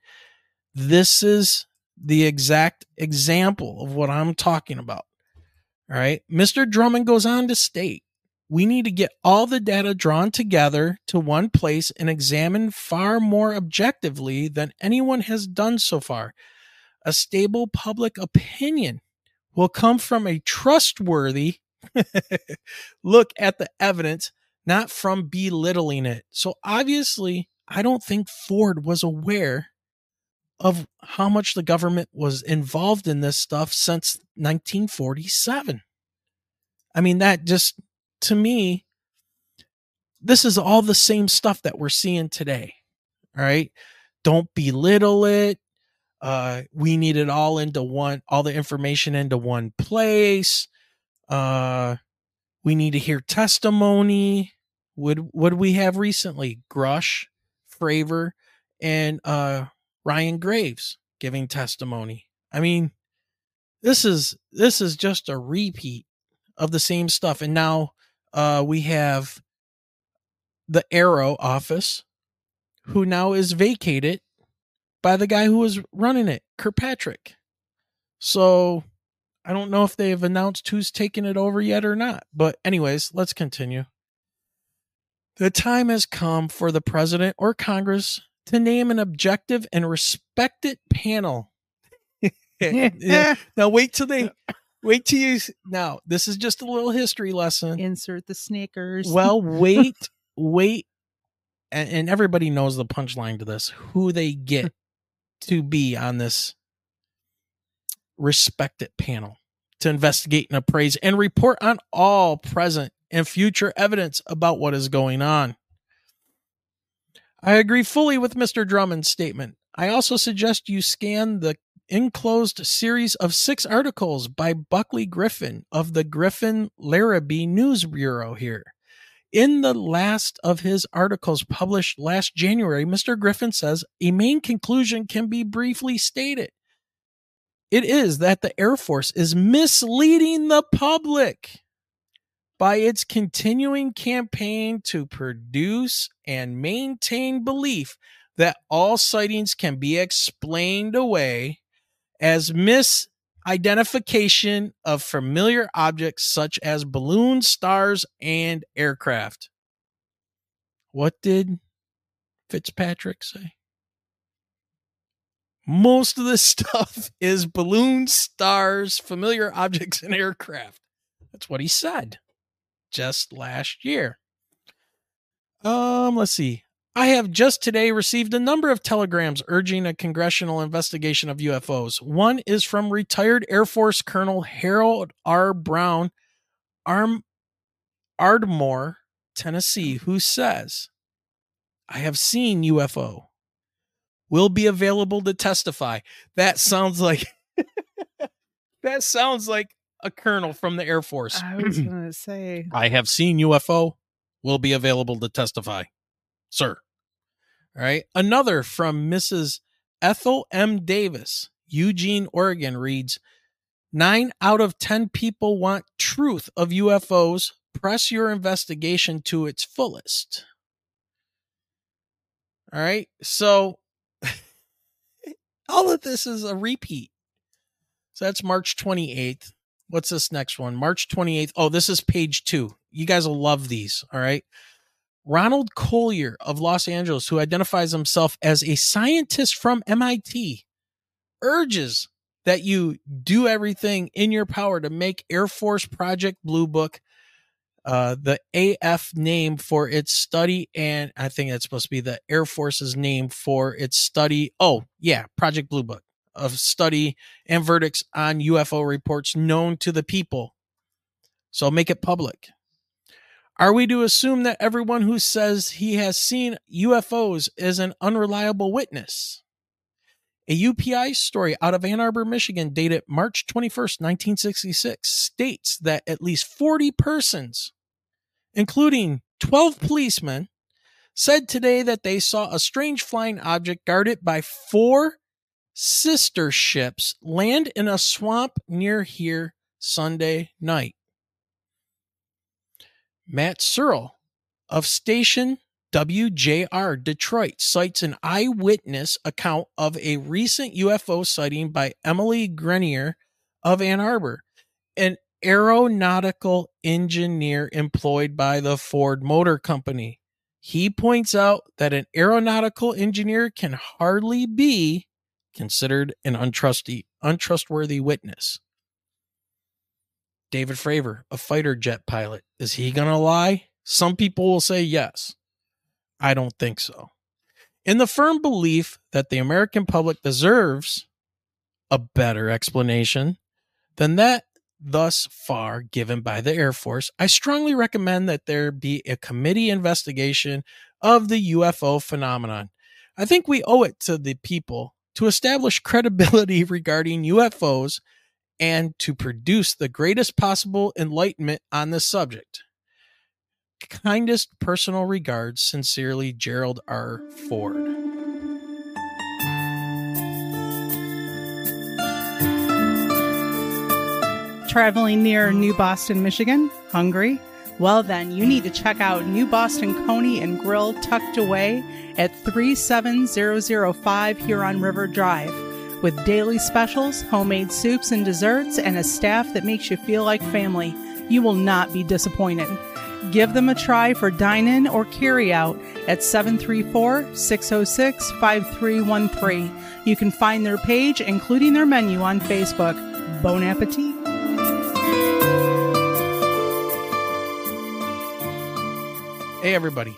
This is the exact example of what I'm talking about. All right. Mr. Drummond goes on to state we need to get all the data drawn together to one place and examine far more objectively than anyone has done so far. A stable public opinion will come from a trustworthy look at the evidence, not from belittling it. So obviously, I don't think Ford was aware of how much the government was involved in this stuff since 1947. I mean, that just to me, this is all the same stuff that we're seeing today. All right. Don't belittle it. Uh, we need it all into one, all the information into one place. Uh, we need to hear testimony. Would what we have recently? Grush, Fravor, and uh, Ryan Graves giving testimony. I mean, this is this is just a repeat of the same stuff. And now uh, we have the AARO office, who now is vacated by the guy who was running it, Kirkpatrick. So I don't know if they have announced who's taking it over yet or not. But, anyways, let's continue. The time has come for the president or Congress to name an objective and respected panel. yeah. Now, wait till they. Wait till you. Now, this is just a little history lesson. Insert the Snickers. Well, wait, wait. And, and everybody knows the punchline to this who they get to be on this respected panel to investigate and appraise and report on all present and future evidence about what is going on. I agree fully with Mr. Drummond's statement. I also suggest you scan the enclosed series of six articles by Bulkley Griffin of the Griffin Larrabee News Bureau here. In the last of his articles published last January, Mr. Griffin says a main conclusion can be briefly stated. It is that the Air Force is misleading the public by its continuing campaign to produce and maintain belief that all sightings can be explained away as misidentification of familiar objects such as balloons, stars, and aircraft. What did Fitzpatrick say? Most of this stuff is balloons, stars, familiar objects, and aircraft. That's what he said just last year. Um, let's see. I have just today received a number of telegrams urging a congressional investigation of UFOs. One is from retired Air Force Colonel Harold R. Brown, Arm Ardmore, Tennessee, who says, I have seen UFO. Will be available to testify. That sounds like that sounds like a colonel from the Air Force. I was going to say, I have seen UFO. Will be available to testify, sir. All right. Another from Mrs. Ethel M. Davis, Eugene, Oregon reads Nine out of 10 people want truth of UFOs. Press your investigation to its fullest. All right. So all of this is a repeat. So that's March 28th. What's this next one? March 28th. Oh, this is page two. You guys will love these. All right. Ronald Collier of Los Angeles, who identifies himself as a scientist from MIT, urges that you do everything in your power to make Air Force Project Blue Book uh, the AF name for its study, and I think that's supposed to be the Air Force's name for its study. Oh, yeah, Project Blue Book of study and verdicts on UFO reports known to the people. So make it public. Are we to assume that everyone who says he has seen UFOs is an unreliable witness? A UPI story out of Ann Arbor, Michigan, dated March 21st, 1966, states that at least 40 persons, including 12 policemen, said today that they saw a strange flying object guarded by four sister ships land in a swamp near here Sunday night. Matt Searle of station WJR Detroit cites an eyewitness account of a recent UFO sighting by Emily Grenier of Ann Arbor, an aeronautical engineer employed by the Ford Motor Company. He points out that an aeronautical engineer can hardly be considered an untrusty, untrustworthy witness. David Fravor, a fighter jet pilot, is he going to lie? Some people will say yes. I don't think so. In the firm belief that the American public deserves a better explanation than that thus far given by the Air Force, I strongly recommend that there be a committee investigation of the UFO phenomenon. I think we owe it to the people to establish credibility regarding UFOs and to produce the greatest possible enlightenment on the subject. Kindest personal regards, sincerely, Gerald R. Ford. traveling near New Boston, Michigan? Hungry? Well, then, you need to check out New Boston Coney and Grill tucked away at 37005 Huron River Drive. With daily specials, homemade soups and desserts, and a staff that makes you feel like family, you will not be disappointed. Give them a try for dine in or carry out at 734 606 5313. You can find their page, including their menu, on Facebook. Bon appetit! Hey, everybody.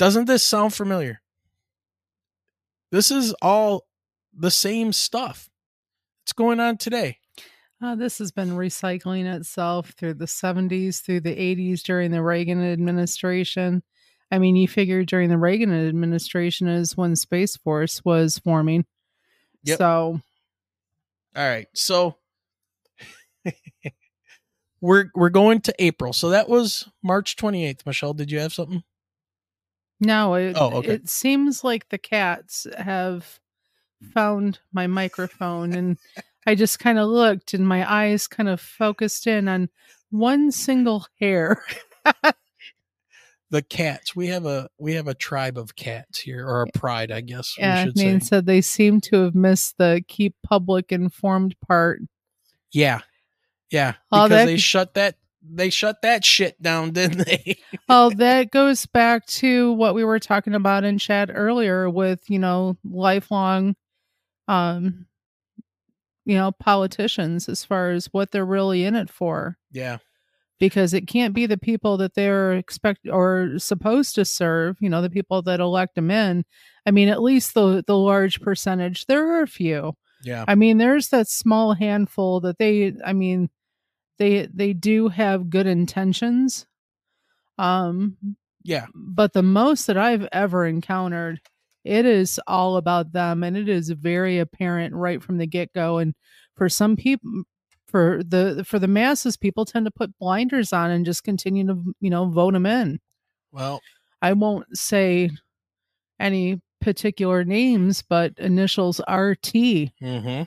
Doesn't this sound familiar? This is all the same stuff. It's going on today. Uh, this has been recycling itself through the 70s, through the 80s during the Reagan administration. I mean, you figure during the Reagan administration is when Space Force was forming. Yep. So, All right. So we're we're going to April. So that was March 28th. Michelle, did you have something? No, it, Oh, okay. it seems like the cats have mm. found my microphone and I just kind of looked and my eyes kind of focused in on one single hair. The cats. We have a we have a tribe of cats here, or a pride, I guess we Yeah, should Nate say. said they seem to have missed the keep public informed part. Yeah. Yeah. Oh, Because that- they shut that they shut that shit down, didn't they? Oh, that goes back to what we were talking about in chat earlier with, you know, lifelong um you know, politicians as far as what they're really in it for. yeah. Because it can't be the people that they're expect or supposed to serve, you know, the people that elect them in. I mean, at least the the large percentage. There are a few. Yeah. I mean, there's that small handful that they I mean, they they do have good intentions. Um Yeah. but the most that I've ever encountered, it is all about them and it is very apparent right from the get-go and for some people for the for the masses people tend to put blinders on and just continue to you know vote them in. Well, I won't say any particular names but initials RT mm-hmm.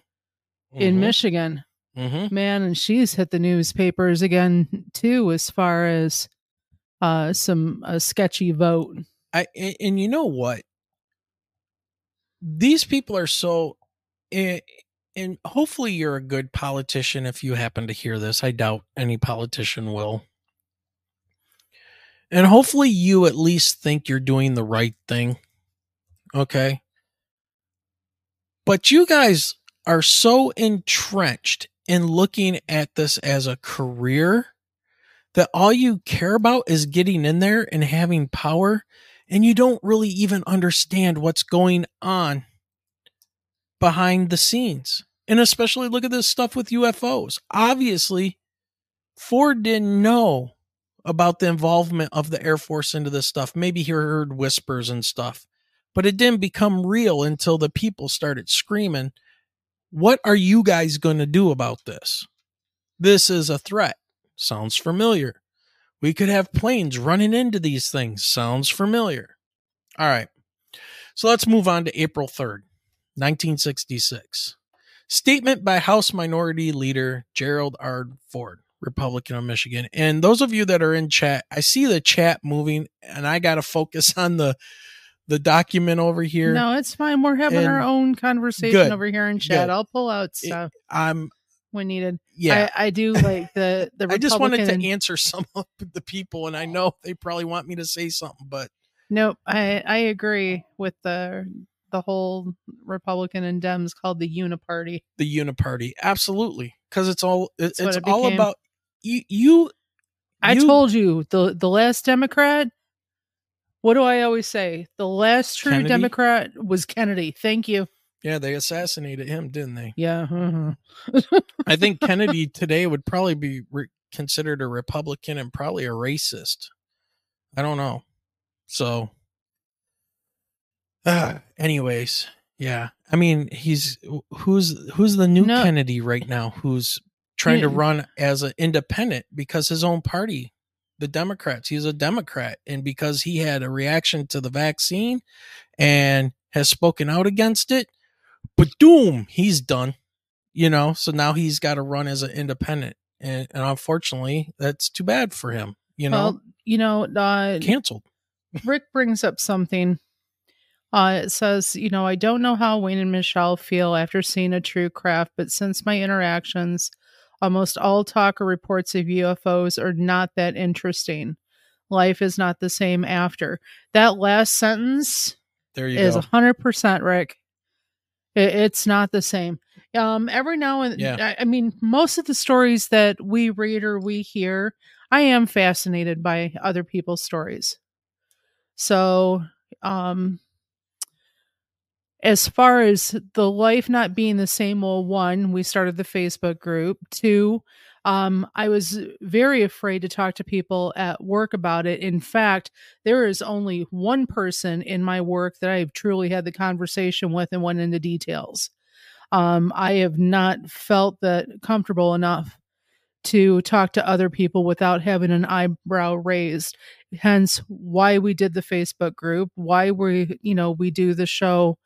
in Michigan. Mm-hmm. Man, and she's hit the newspapers again too as far as uh some a sketchy vote. I and, and you know what? These people are so eh, and hopefully you're a good politician if you happen to hear this. I doubt any politician will. And hopefully you at least think you're doing the right thing. Okay? But you guys are so entrenched in looking at this as a career that all you care about is getting in there and having power and you don't really even understand what's going on behind the scenes. And especially look at this stuff with UFOs. Obviously, Ford didn't know about the involvement of the Air Force into this stuff. Maybe he heard whispers and stuff, but it didn't become real until the people started screaming, What are you guys going to do about this? This is a threat. Sounds familiar. We could have planes running into these things. Sounds familiar. All right. So let's move on to April 3rd, 1966. Statement by House Minority Leader Gerald R. Ford, Republican of Michigan. And those of you that are in chat, I see the chat moving and I got to focus on the the document over here. No, it's fine. We're having And- our own conversation Good. over here in chat. Good. I'll pull out stuff I'm when needed. yeah. I, I do like the the I just wanted to answer some of the people and I know they probably want me to say something, but Nope. I I agree with the the whole Republican and Dems called the Uniparty. The Uniparty, absolutely, because it's all it, it's it all about you. You, I you- told you the the last Democrat. What do I always say? The last true Kennedy? Democrat was Kennedy. Thank you. Yeah, they assassinated him, didn't they? Yeah. mhm. I think Kennedy today would probably be re- considered a Republican and probably a racist. I don't know. So, uh, anyways, yeah. I mean, he's who's who's the new No. Kennedy right now? Who's trying to run as an independent because his own party, the Democrats, he's a Democrat, and because he had a reaction to the vaccine and has spoken out against it, but doom, he's done you know? So now he's got to run as an independent and, and unfortunately that's too bad for him you know? Well, you know, uh, canceled. Rick brings up something. Uh, it says, you know, I don't know how Wayne and Michelle feel after seeing a true craft, but since my interactions, almost all talk or reports of UFOs are not that interesting. Life is not the same after. That last sentence there you is go a hundred percent Rick. It, it's not the same. Um, every now and Yeah. I, I mean, most of the stories that we read or we hear, I am fascinated by other people's stories. So, um, as far as the life not being the same, well, one, we started the Facebook group. Two, um, I was very afraid to talk to people at work about it. In fact, there is only one person in my work that I've truly had the conversation with and went into details. Um, I have not felt that comfortable enough to talk to other people without having an eyebrow raised. Hence, why we did the Facebook group, why we, you know, we do the show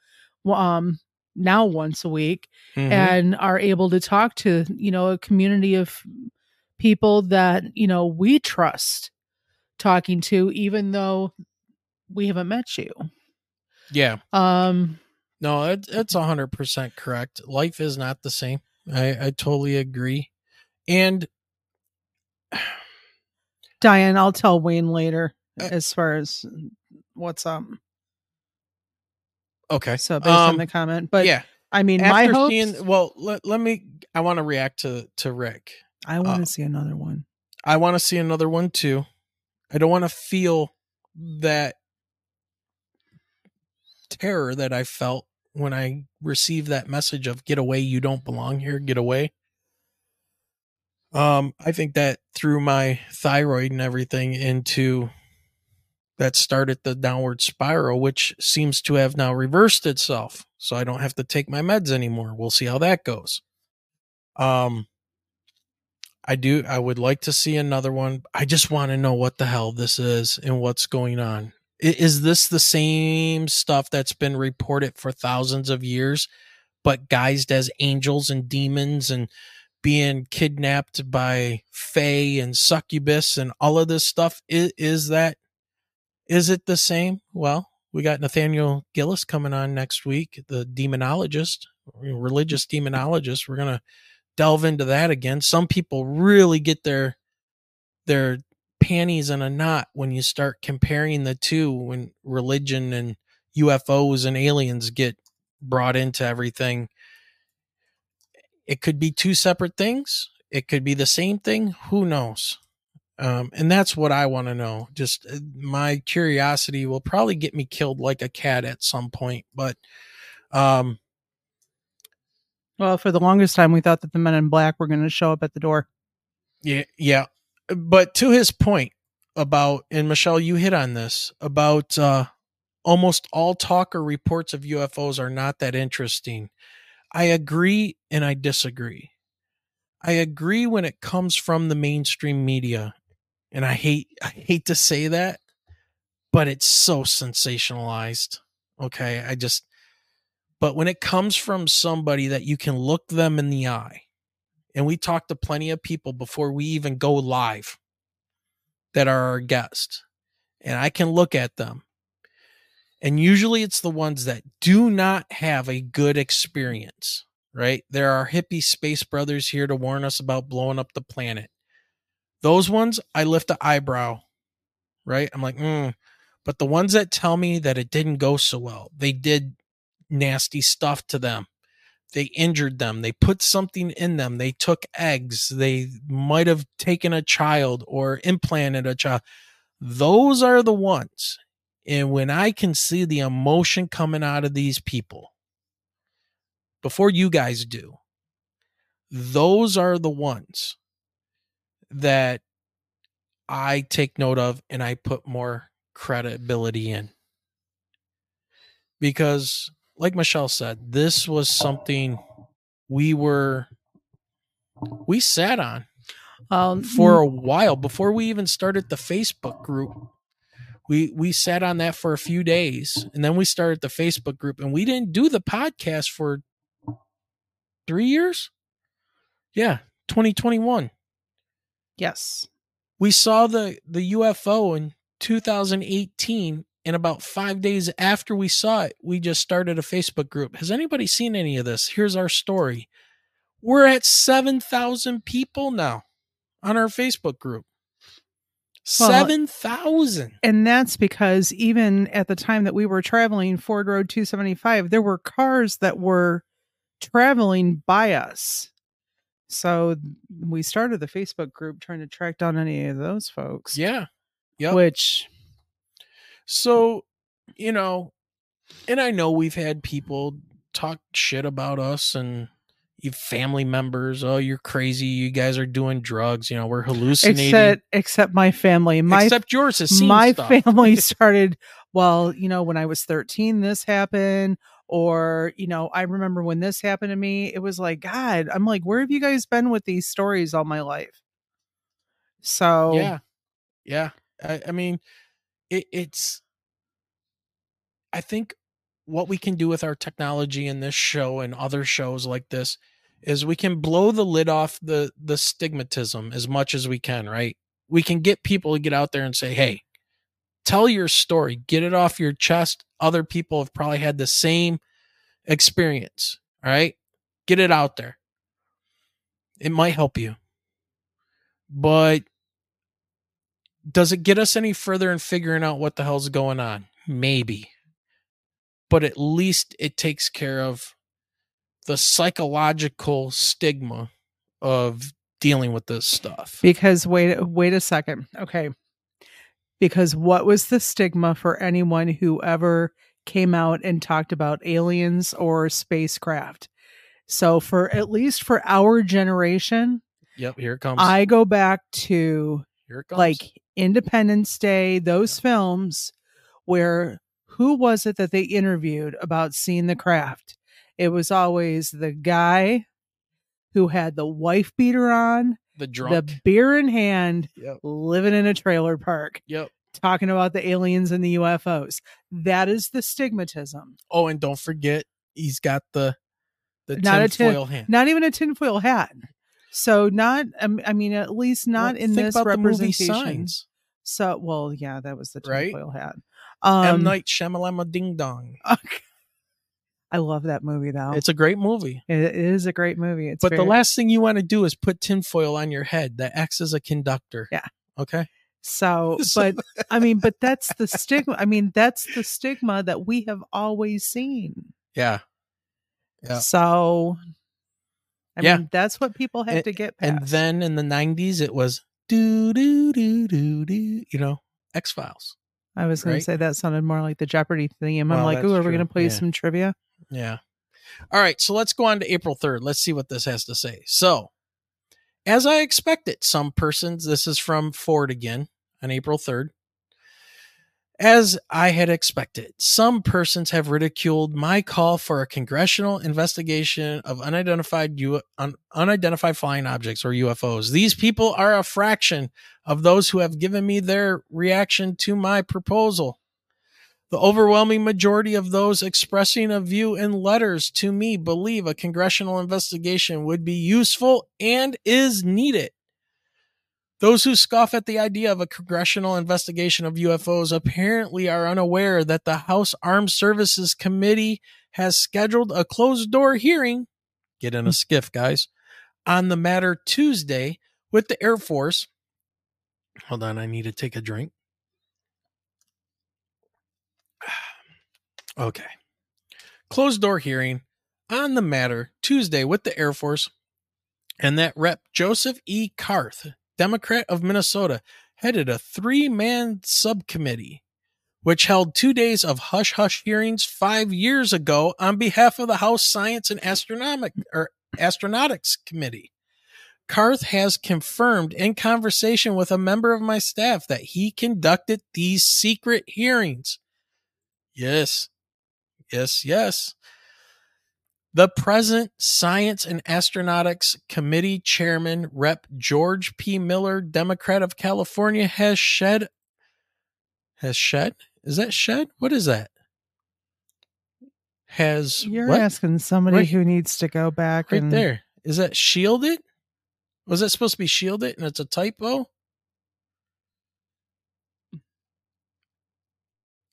um now once a week Mhm. and are able to talk to you know a community of people that you know we trust talking to even though we haven't met you. Yeah. Um no it, it's 100% correct. Life is not the same. I i totally agree. And diane i'll tell wayne later Uh, as far as what's up okay so based on um, the comment but yeah i mean my hopes seeing well let, let me i want to react to to rick i want to uh, see another one I want to see another one too. I don't want to feel that terror that I felt when I received that message of get away, you don't belong here, get away. Um, I think that threw my thyroid and everything into that started the downward spiral, which seems to have now reversed itself. So I don't have to take my meds anymore. We'll see how that goes. Um, I do. I would like to see another one. I just want to know what the hell this is and what's going on. Is this the same stuff that's been reported for thousands of years, but guised as angels and demons and being kidnapped by fae and succubus and all of this stuff? Is, is that? Is it the same? Well, we got Nathaniel Gillis coming on next week, the demonologist, religious demonologist. We're gonna delve into that again. Some people really get their their panties in a knot when you start comparing the two when religion and UFOs and aliens get brought into everything. It could be two separate things. It could be the same thing. Who knows? Um, and that's what I want to know. Just uh, my curiosity will probably get me killed like a cat at some point, but um, well for the longest time we thought that the men in black were going to show up at the door Yeah, yeah. But to his point about and Michelle, you hit on this about uh almost all talk or reports of UFOs are not that interesting. I agree and I disagree. I agree when it comes from the mainstream media. And I hate I hate to say that, but it's so sensationalized. Okay, I just but when it comes from somebody that you can look them in the eye and we talk to plenty of people before we even go live that are our guests and i can look at them and usually it's the ones that do not have a good experience right there are hippie space brothers here to warn us about blowing up the planet those ones i lift the eyebrow right i'm like mm. But the ones that tell me that it didn't go so well, they did nasty stuff to them. They injured them. They put something in them. They took eggs. They might have taken a child or implanted a child. Those are the ones. And when I can see the emotion coming out of these people before you guys do, those are the ones that I take note of and I put more credibility in. Because, like Michelle said, this was something we were, we sat on Um, for a while before we even started the Facebook group. We we sat on that for a few days and then we started the Facebook group and we didn't do the podcast for 3 years? Yeah, 2021. Yes. We saw the the UFO in 2018 and about 5 days after we saw it, we just started a Facebook group. Has anybody seen any of this? Here's our story. We're at 7,000 people now on our Facebook group. Well, uh, 7,000. And that's because even at the time that we were traveling Ford Road 275, there were cars that were traveling by us. So we started the Facebook group trying to track down any of those folks. Yeah. Yeah. Which So, you know, and I know we've had people talk shit about us and you family members. Oh, you're crazy. You guys are doing drugs. You know, we're hallucinating. except except my family. My Except yours has my stuff. family started well, you know, when I was 13 this happened or, you know, I remember when this happened to me, it was like, God, I'm like, where have you guys been with these stories all my life? So Yeah. Yeah. I, I mean, it, it's, I think what we can do with our technology in this show and other shows like this is we can blow the lid off the the stigmatism as much as we can, right? We can get people to get out there and say, "Hey, tell your story, get it off your chest. Other people have probably had the same experience, all right? Get it out there. It might help you." But does it get us any further in figuring out what the hell's going on? Maybe. But at least it takes care of the psychological stigma of dealing with this stuff. because wait wait a second. Okay. Because what was the stigma for anyone who ever came out and talked about aliens or spacecraft? So for at least for our generation, Yep, here it comes. I go back to here it comes. like Independence Day, those films where who was it that they interviewed about seeing the craft? It was always the guy who had the wife beater on, the drunk. the beer in hand, Yep. living in a trailer park, Yep. talking about the aliens and the UFOs. That is the stigmatism. Oh, and don't forget, he's got the the not a tin, tinfoil hand. not even a tinfoil hat. So not, um, I mean, at least not Well, in this about the movie representation. Signs. So, well, yeah, that was the Right? tinfoil hat. M Um, Night Shyamalama Ding Dong. I love that movie though. It's a great movie. It is a great movie. It's but the last thing you want to do is put tinfoil on your head that acts as a conductor. Yeah. Okay. So, but I mean, but that's the stigma. I mean, that's the stigma that we have always seen. Yeah. Yeah. So, I Yeah. mean, that's what people have And- to get past. And then in the nineties it was do do do do do you know, X Files. I was going right? to say that sounded more like the Jeopardy theme. I'm Well, like, ooh, are we going to play Yeah. some trivia? Yeah. All right, so let's go on to April 3rd. Let's see what this has to say. So, as I expected, some persons, this is from Ford again on April 3rd. As I had expected, some persons have ridiculed my call for a congressional investigation of unidentified U- un- unidentified flying objects or UFOs. These people are a fraction of those who have given me their reaction to my proposal. The overwhelming majority of those expressing a view in letters to me believe a congressional investigation would be useful and is needed. Those who scoff at the idea of a congressional investigation of UFOs apparently are unaware that the House Armed Services Committee has scheduled a closed door hearing. Get in a hmm. SCIF, guys, on the matter Tuesday with the Air Force. Hold on, I need to take a drink. Okay. Closed door hearing on the matter Tuesday with the Air Force, and that Rep Joseph E. Karth, Democrat of Minnesota, headed a three man subcommittee which held two days of hush hush hearings five years ago on behalf of the House Science and Astronomic or Astronautics Committee. Karth has confirmed in conversation with a member of my staff that he conducted these secret hearings. Yes, yes, yes. The present Science and Astronautics Committee Chairman, Rep. George P. Miller, Democrat of California, has shed. Has shed? Is that shed? What is that? Has You're what? asking somebody Right- who needs to go back right and there. Is that shielded? Was that supposed to be shielded and it's a typo?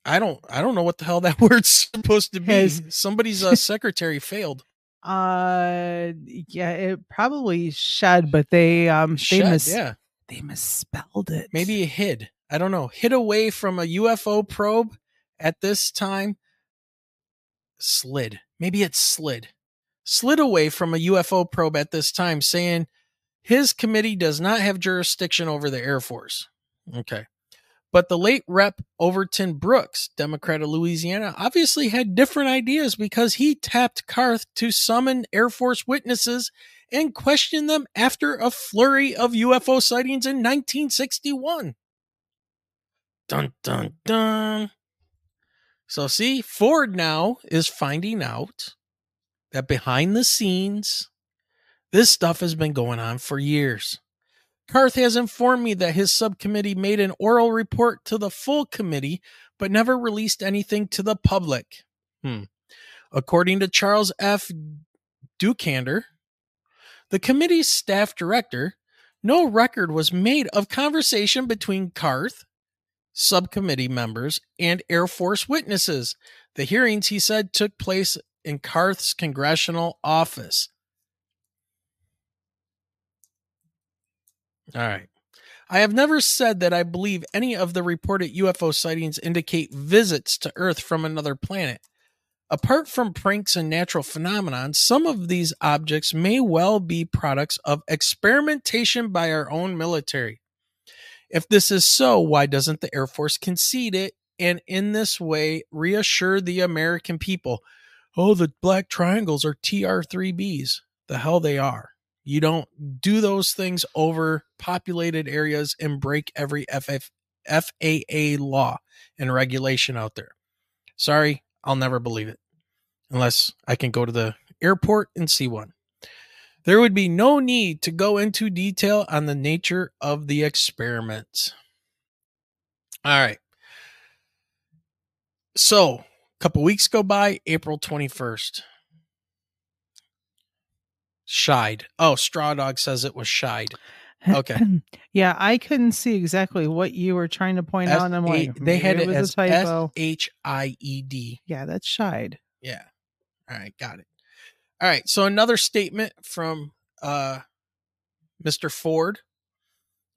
I don't I don't know what the hell that word's supposed to be. Somebody's uh, secretary failed. Uh, yeah, it probably shed, but they um they Shed, mis- yeah. they misspelled it. Maybe it hid. I don't know. Hid away from a UFO probe at this time. Slid. Maybe it slid. Slid away from a UFO probe at this time, saying his committee does not have jurisdiction over the Air Force. Okay. But the late Rep. Overton Brooks, Democrat of Louisiana, obviously had different ideas because he tapped Karth to summon Air Force witnesses and question them after a flurry of UFO sightings in 1961. Dun dun dun. So see, Ford now is finding out that behind the scenes, this stuff has been going on for years. Karth has informed me that his subcommittee made an oral report to the full committee, but never released anything to the public. Hmm. According to Charles F. Ducander, the committee's staff director, no record was made of conversation between Karth, subcommittee members, and Air Force witnesses. The hearings, he said, took place in Karth's congressional office. All right. I have never said that I believe any of the reported UFO sightings indicate visits to Earth from another planet. Apart from pranks and natural phenomena, some of these objects may well be products of experimentation by our own military. If this is so, why doesn't the Air Force concede it and in this way reassure the American people? Oh, the black triangles are TR 3Bs. The hell they are. You don't do those things over populated areas and break every FF, FAA law and regulation out there. Sorry, I'll never believe it unless I can go to the airport and see one. There would be no need to go into detail on the nature of the experiments. All right. So, a couple weeks go by, April 21st. Shied. Oh, Straw Dog says it was shied. Okay. yeah, I couldn't see exactly what you were trying to point out. And I'm like, they had it it was as a typo. S H I E D. Yeah, that's shied. Yeah. All right, got it. All right, so another statement from uh Mr. Ford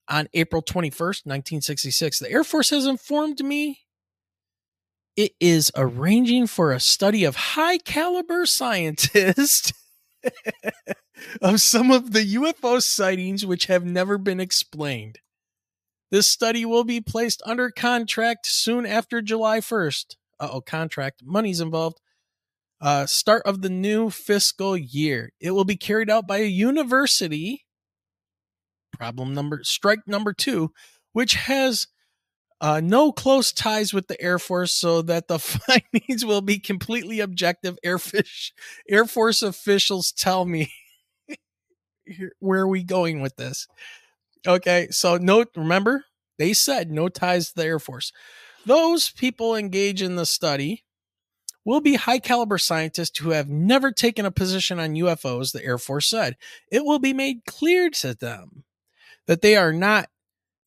on April 21st, 1966. The Air Force has informed me it is arranging for a study of high caliber scientists of some of the UFO sightings which have never been explained. This study will be placed under contract soon after July 1st. Uh oh, contract. Money's involved. Uh, start of the new fiscal year. It will be carried out by a university. Problem number, strike number two, which has uh, no close ties with the Air Force, so that the findings will be completely objective. Airfish, Air Force officials tell me. Where are we going with this? Okay, so note, remember, they said no ties to the Air Force. Those people engage in the study will be high caliber scientists who have never taken a position on UFOs, the Air Force said. It will be made clear to them that they are not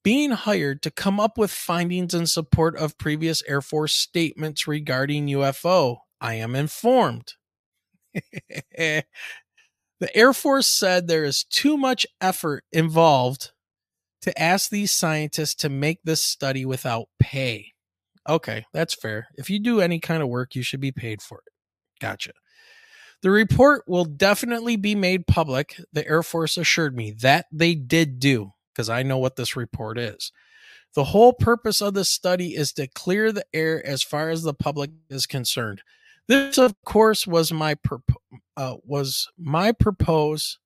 being hired to come up with findings in support of previous Air Force statements regarding UFO. I am informed. the Air Force said there is too much effort involved to ask these scientists to make this study without pay. Okay, that's fair. If you do any kind of work, you should be paid for it. Gotcha. The report will definitely be made public, the Air Force assured me. That they did do, because I know what this report is. The whole purpose of this study is to clear the air as far as the public is concerned. This, of course, was my purp- uh, was my propose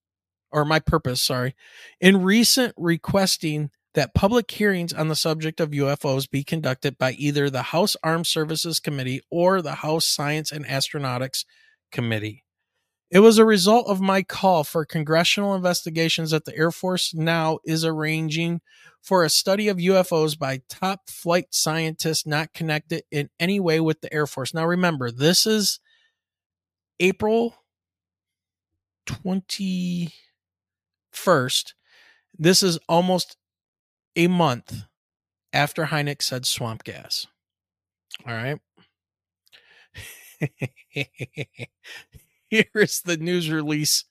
or my purpose, sorry, in recent requesting that public hearings on the subject of UFOs be conducted by either the House Armed Services Committee or the House Science and Astronautics Committee. It was a result of my call for congressional investigations that the Air Force now is arranging for a study of UFOs by top flight scientists not connected in any way with the Air Force. Now, remember, this is April 21st. This is almost a month after Hynek said swamp gas. All right. Here is the news release.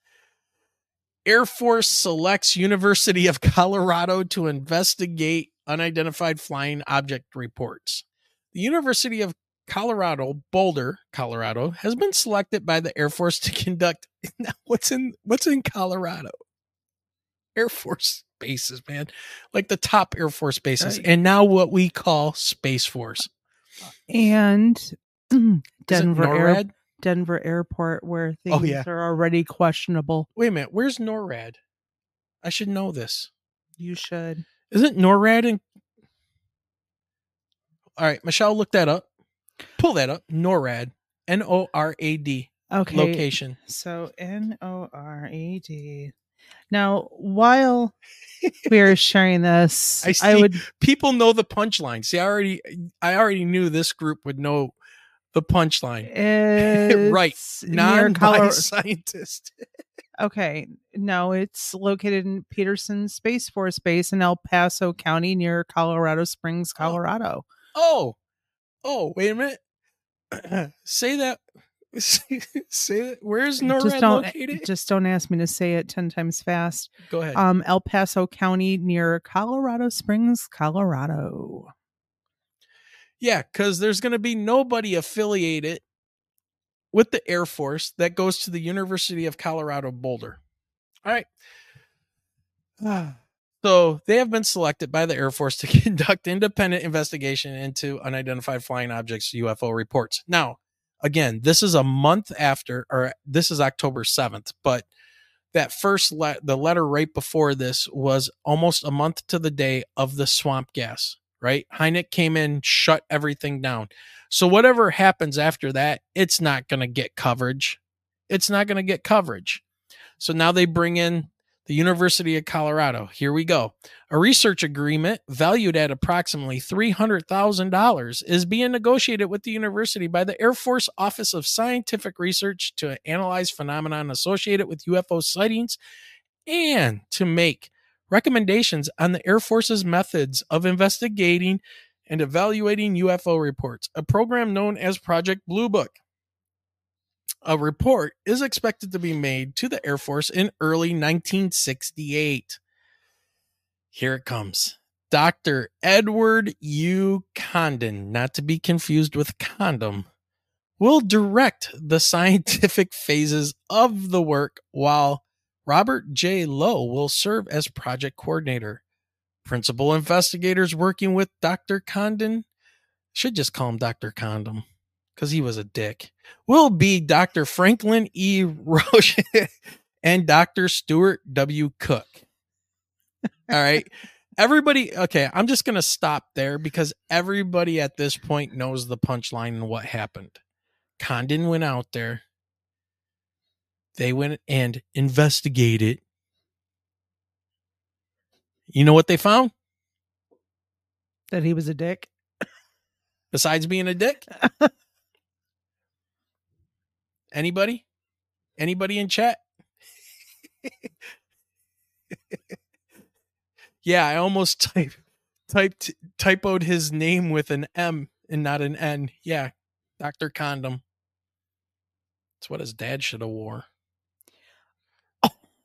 Air Force selects University of Colorado to investigate unidentified flying object reports. The University of Colorado, Boulder, Colorado, has been selected by the Air Force to conduct what's in what's in Colorado? Air Force bases, man. Like the top Air Force bases. Right. And now what we call Space Force. And Denver Air? Denver Airport, where oh, things Oh, yeah. are already questionable. Wait a minute, where's NORAD? I should know this. You should. Isn't NORAD in All right, Michelle, look that up. Pull that up. NORAD. N O R A D. Okay. Location. So N O R A D. Now, while we are sharing this, I, I, would people know the punchline. See, I already I already knew this group would know the punchline. right. Near Non Color- scientist. Okay. No, it's located in Peterson Space Force Base in El Paso County near Colorado Springs, Colorado. Oh. Oh, wait a minute. say that say that where's NORAD just don't located? just don't ask me to say it 10 times fast. Go ahead. Um El Paso County near Colorado Springs, Colorado. Yeah, because there's going to be nobody affiliated with the Air Force that goes to the University of Colorado Boulder. All right. So they have been selected by the Air Force to conduct independent investigation into unidentified flying objects UFO reports. Now, again, this is a month after, or this is October 7th, but that first le- the letter right before this was almost a month to the day of the swamp gas, right? Hynek came in, shut everything down. So whatever happens after that, it's not going to get coverage. It's not going to get coverage. So now they bring in the University of Colorado. Here we go. A research agreement valued at approximately $300,000 is being negotiated with the university by the Air Force Office of Scientific Research to analyze phenomenon associated with UFO sightings and to make recommendations on the Air Force's methods of investigating and evaluating UFO reports, a program known as Project Blue Book. A report is expected to be made to the Air Force in early 1968. Here it comes. Dr. Edward U. Condon, not to be confused with condom, will direct the scientific phases of the work while Robert J. Low will serve as project coordinator. Principal investigators working with Dr. Condon should just call him Dr. Condom because he was a dick. Will be Dr. Franklin E. Roach and Dr. Stuart W. Cook. All right. Everybody, okay, I'm just going to stop there because everybody at this point knows the punchline and what happened. Condon went out there. They went and investigated. You know what they found? That he was a dick. Besides being a dick? Anybody? Anybody in chat? yeah, I almost typed typed typoed his name with an M and not an N. Yeah, Dr. Condom. That's what his dad should have wore.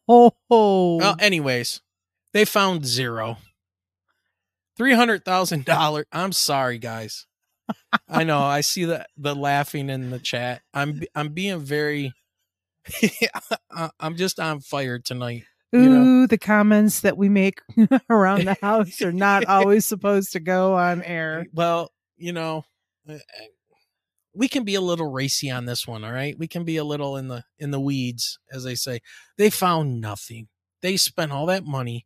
Oh. Well, anyways, they found zero. Three hundred thousand dollars. I'm sorry, guys. I know. I see the the laughing in the chat. I'm I'm being very. I'm just on fire tonight. Ooh, You know? the comments that we make around the house are not always supposed to go on air. Well, you know, we can be a little racy on this one. All right, we can be a little in the in the weeds, as they say. They found nothing. They spent all that money,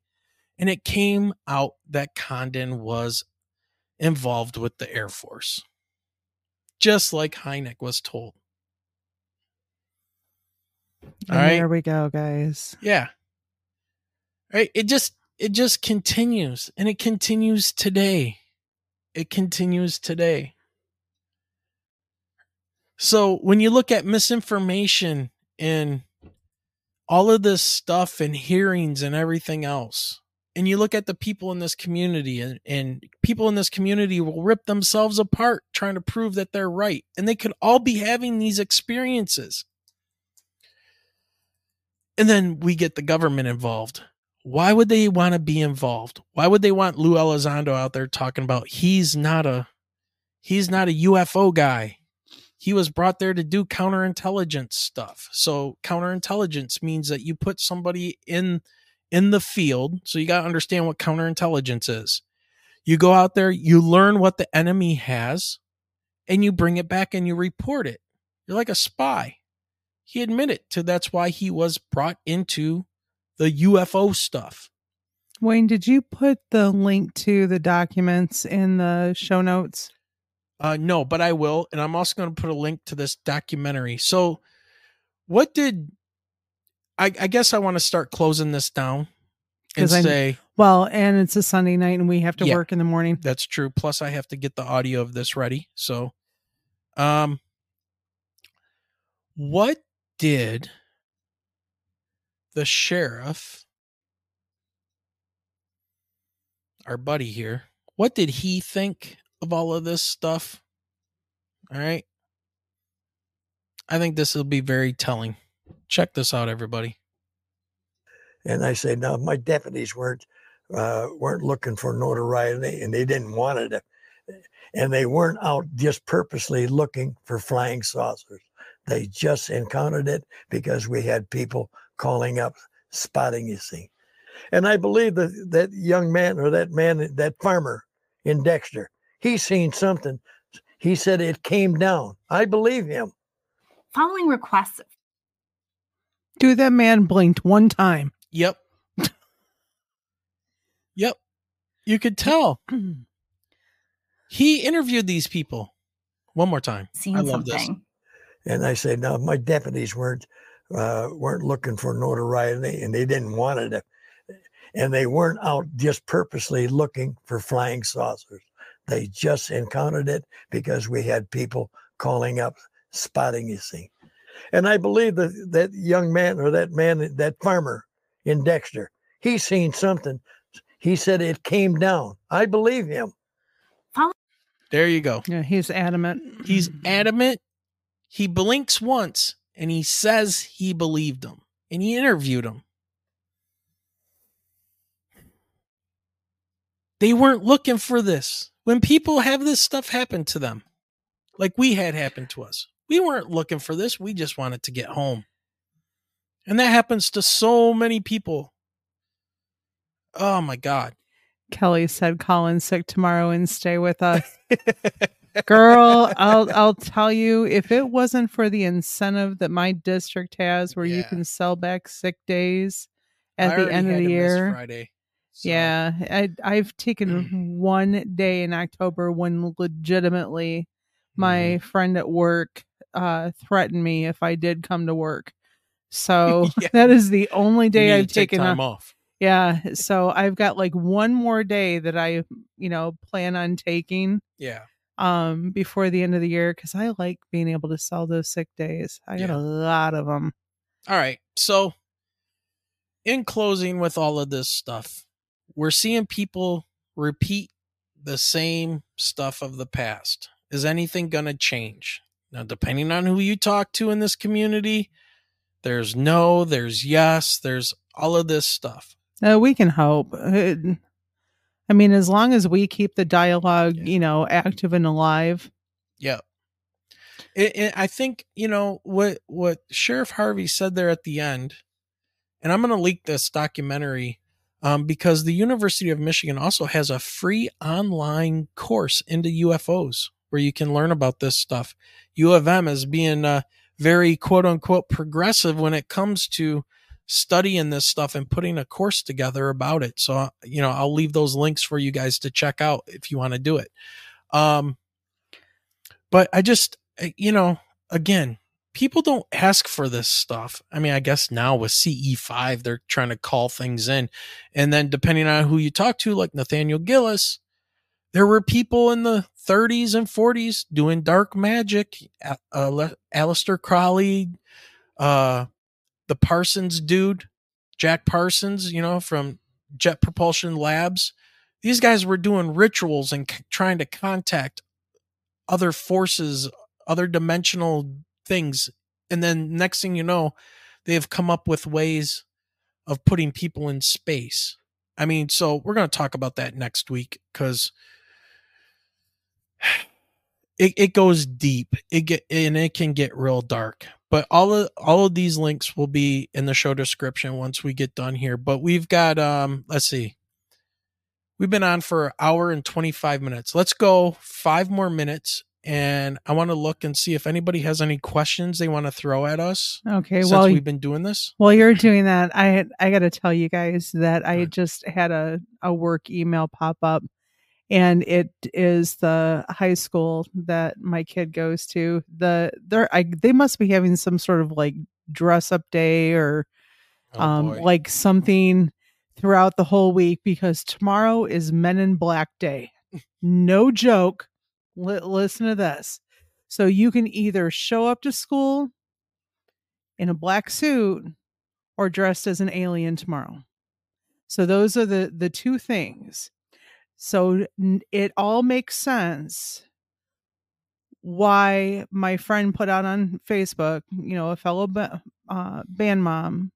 and it came out that Condon was involved with the Air Force, just like Hynek was told. All right. there we go, guys. Yeah. Right. It just it just continues and it continues today. It continues today. So when you look at misinformation and all of this stuff and hearings and everything else, and you look at the people in this community and, and people in this community will rip themselves apart trying to prove that they're right. And they could all be having these experiences. And then we get the government involved. Why would they want to be involved? Why would they want Lou Elizondo out there talking about he's not a he's not a UFO guy. He was brought there to do counterintelligence stuff. So counterintelligence means that you put somebody in in the field. So you got to understand what counterintelligence is. You go out there, you learn what the enemy has, and you bring it back and you report it. You're like a spy. He admitted to that's why he was brought into the UFO stuff. Wayne, did you put the link to the documents in the show notes? Uh, no, but I will, and I'm also going to put a link to this documentary. So, what did I? I guess I want to start closing this down and 'Cause I- say Well, and it's a Sunday night and we have to Yeah. work in the morning. that's true. Plus, I have to get the audio of this ready. So, um, what did the sheriff, our buddy here, what did he think of all of this stuff? All right. I think this will be very telling. Check this out, everybody. And I say, no, my deputies weren't uh, weren't looking for notoriety, and they didn't want it, and they weren't out just purposely looking for flying saucers. They just encountered it because we had people calling up, spotting. You see, and I believe that that young man or that man, that farmer in Dexter, he seen something. He said it came down. I believe him. Following requests Dude, that man blinked one time. Yep. yep. You could tell. he interviewed these people. One more time. seen I love something. And I said, no, my deputies weren't uh, weren't looking for notoriety, and they didn't want it, and they weren't out just purposely looking for flying saucers. They just encountered it because we had people calling up, spotting. You see, and I believe that that young man or that man, that farmer in Dexter, he seen something. He said it came down. I believe him. There you go. Yeah, he's adamant. He's adamant. He blinks once and he says he believed him and he interviewed him. They weren't looking for this. When people have this stuff happen to them, like we had happen to us, we weren't looking for this. We just wanted to get home. And that happens to so many people. Oh my God. Kelly said, "Call in sick tomorrow and stay with us." Girl, I'll I'll tell you, if it wasn't for the incentive that my district has, where you can sell back sick days I at the end of the year, Friday. So- yeah, I I've taken one day in October when legitimately my Mm-hmm. friend at work uh threatened me if I did come to work. So Yeah. that is the only day I've taken time off. off. Yeah, so I've got like one more day that I, you know, plan on taking Yeah. um before the end of the year cuz I like being able to sell those sick days. I got a lot of them. All right. So, in closing, with all of this stuff, we're seeing people repeat the same stuff of the past. Is anything going to change? Now, depending on who you talk to in this community, there's no, there's yes, there's all of this stuff. Uh, we can hope. Uh, I mean, as long as we keep the dialogue, you know, active and alive, Yeah. It, it, I think you know what what Sheriff Harvey said there at the end, and I'm going to leak this documentary um, because the University of Michigan also has a free online course into UFOs where you can learn about this stuff. U of M is being uh, very quote unquote progressive when it comes to studying this stuff and putting a course together about it. So, you know, I'll leave those links for you guys to check out if you want to do it. Um, but I just, uh, you know, again, people don't ask for this stuff. I mean, I guess now with CE5, they're trying to call things in. And then depending on who you talk to, like Nathaniel Gillis, there were people in the 30s and 40s doing dark magic. Uh, Aleister Crowley, uh, the Parsons dude, Jack Parsons, you know, from Jet Propulsion Labs. These guys were doing rituals and c- trying to contact other forces, other dimensional things. And then next thing you know, they have come up with ways of putting people in space. I mean, so we're going to talk about that next week because it, it goes deep. It get and it can get real dark. But all of all of these links will be in the show description once we get done here. But we've got um let's see. We've been on for an hour and 25 minutes. Let's go five more minutes and I want to look and see if anybody has any questions they want to throw at us. Okay, since well, we've been doing this. While you're doing that, I I got to tell you guys that I just had a a work email pop up, and it is the high school that my kid goes to. The they're I, they must be having some sort of like dress up day or Oh, um like something throughout the whole week because tomorrow is Men in Black Day. no joke. Li- listen to this. So you can either show up to school in a black suit or dressed as an alien tomorrow. So those are the the two things. So it all makes sense why my friend put out on Facebook, you know, a fellow ba- uh, band mom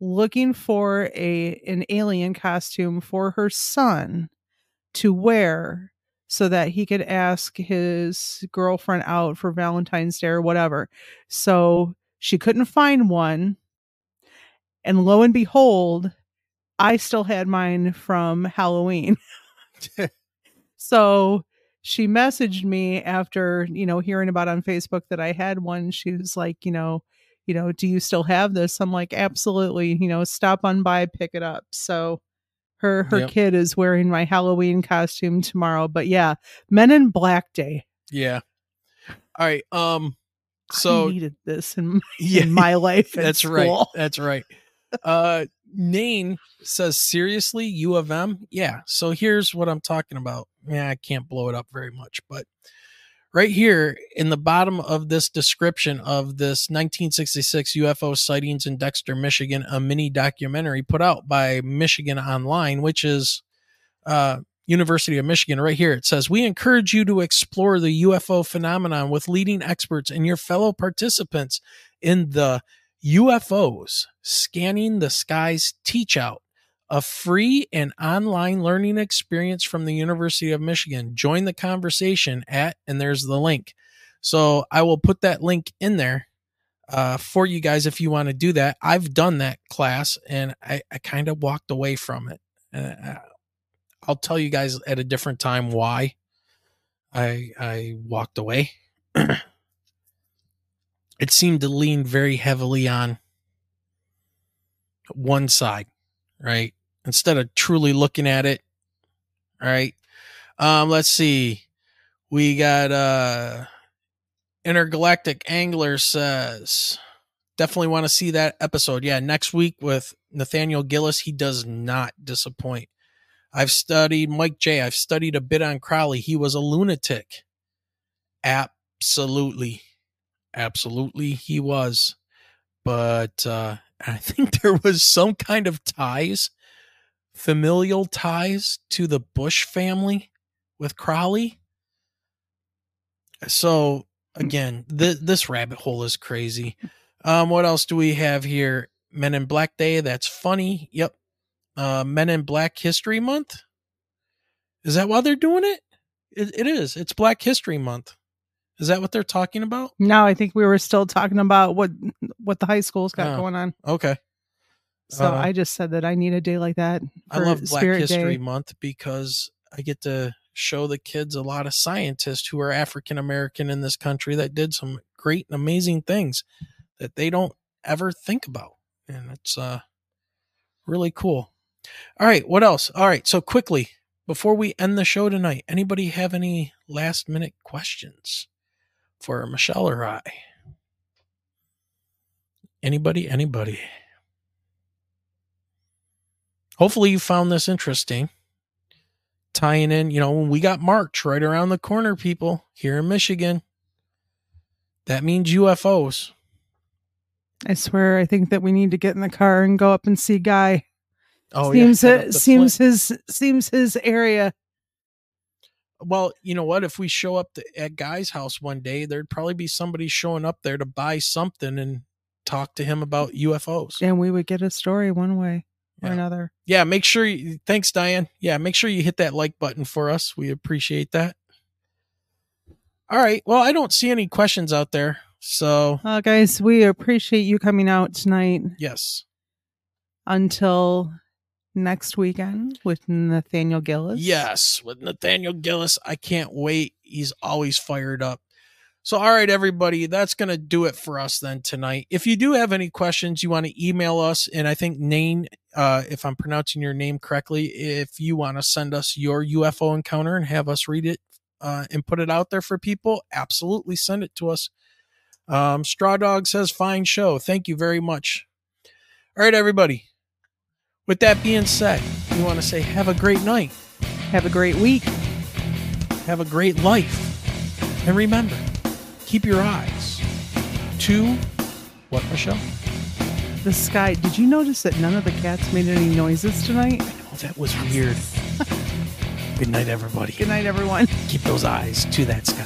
looking for a an alien costume for her son to wear so that he could ask his girlfriend out for Valentine's Day or whatever. So she couldn't find one. And lo and behold, I still had mine from Halloween. so she messaged me after, you know, hearing about on Facebook that I had one. She was like, you know, you know, do you still have this? I'm like, absolutely, you know, stop on by, pick it up. So her her Yep. kid is wearing my Halloween costume tomorrow. But yeah, Men in Black Day. Yeah. All right. Um. So I needed this in, Yeah, in my life. at That's right. That's right. Uh, Nain says seriously, U of M. Yeah. So here's what I'm talking about. Yeah, I can't blow it up very much, but right here in the bottom of this description of this 1966 UFO sightings in Dexter, Michigan, a mini documentary put out by Michigan Online, which is uh, University of Michigan. Right here, it says, We encourage you to explore the UFO phenomenon with leading experts and your fellow participants in the UFOs Scanning the Skies Teach Out, a free and online learning experience from the University of Michigan. Join the conversation at, and there's the link. So I will put that link in there uh, for you guys if you want to do that. I've done that class and I, I kind of walked away from it. And I, I'll tell you guys at a different time why I I walked away. it seemed to lean very heavily on one side, right? Instead of truly looking at it. All right. Um, let's see. We got uh Intergalactic Angler says definitely want to see that episode. Yeah, next week with Nathaniel Gillis. He does not disappoint. I've studied Mike J. I've studied a bit on Crowley. He was a lunatic. Absolutely. Absolutely he was. But uh I think there was some kind of ties, familial ties to the Bush family with Crowley. So again, th- this rabbit hole is crazy. Um, what else do we have here? Men in Black Day. That's funny. Yep. Uh, Men in Black History Month. Is that why they're doing it? It, it is. It's Black History Month. Is that what they're talking about? No, I think we were still talking about what what the high school's got Oh, going on. Okay. So Uh, I just said that I need a day like that. I love Black Spirit History Day. Month because I get to show the kids a lot of scientists who are African American in this country that did some great and amazing things that they don't ever think about. And it's uh really cool. All right, what else? All right, so quickly before we end the show tonight, anybody have any last minute questions for Michelle or I? Anybody? Anybody? Hopefully you found this interesting. Tying in, you know, when we got March right around the corner, people here in Michigan. That means UFOs. I swear, I think that we need to get in the car and go up and see Guy. Oh, seems yeah. it seems Flint. his seems his area. Well, you know what? If we show up to, at Guy's house one day, there'd probably be somebody showing up there to buy something and talk to him about UFOs. And we would get a story one way or Yeah. another. Yeah, make sure you, thanks, Diane. Yeah, make sure you hit that like button for us. We appreciate that. All right. Well, I don't see any questions out there. So, Uh, guys, we appreciate you coming out tonight yes. until next weekend with Nathaniel Gillis. Yes, with Nathaniel Gillis. I can't wait. He's always fired up. So, all right, everybody, that's going to do it for us then tonight. If you do have any questions, you want to email us. And I think Nain, uh, if I'm pronouncing your name correctly, if you want to send us your UFO encounter and have us read it uh, and put it out there for people, absolutely send it to us. Um, Straw Dog says, fine show. Thank you very much. All right, everybody. With that being said, we want to say have a great night. Have a great week. Have a great life. And remember, keep your eyes to what, Michelle? The sky. Did you notice that none of the cats made any noises tonight? Oh, that was weird. Good night, everybody. Good night, everyone. Keep those eyes to that sky.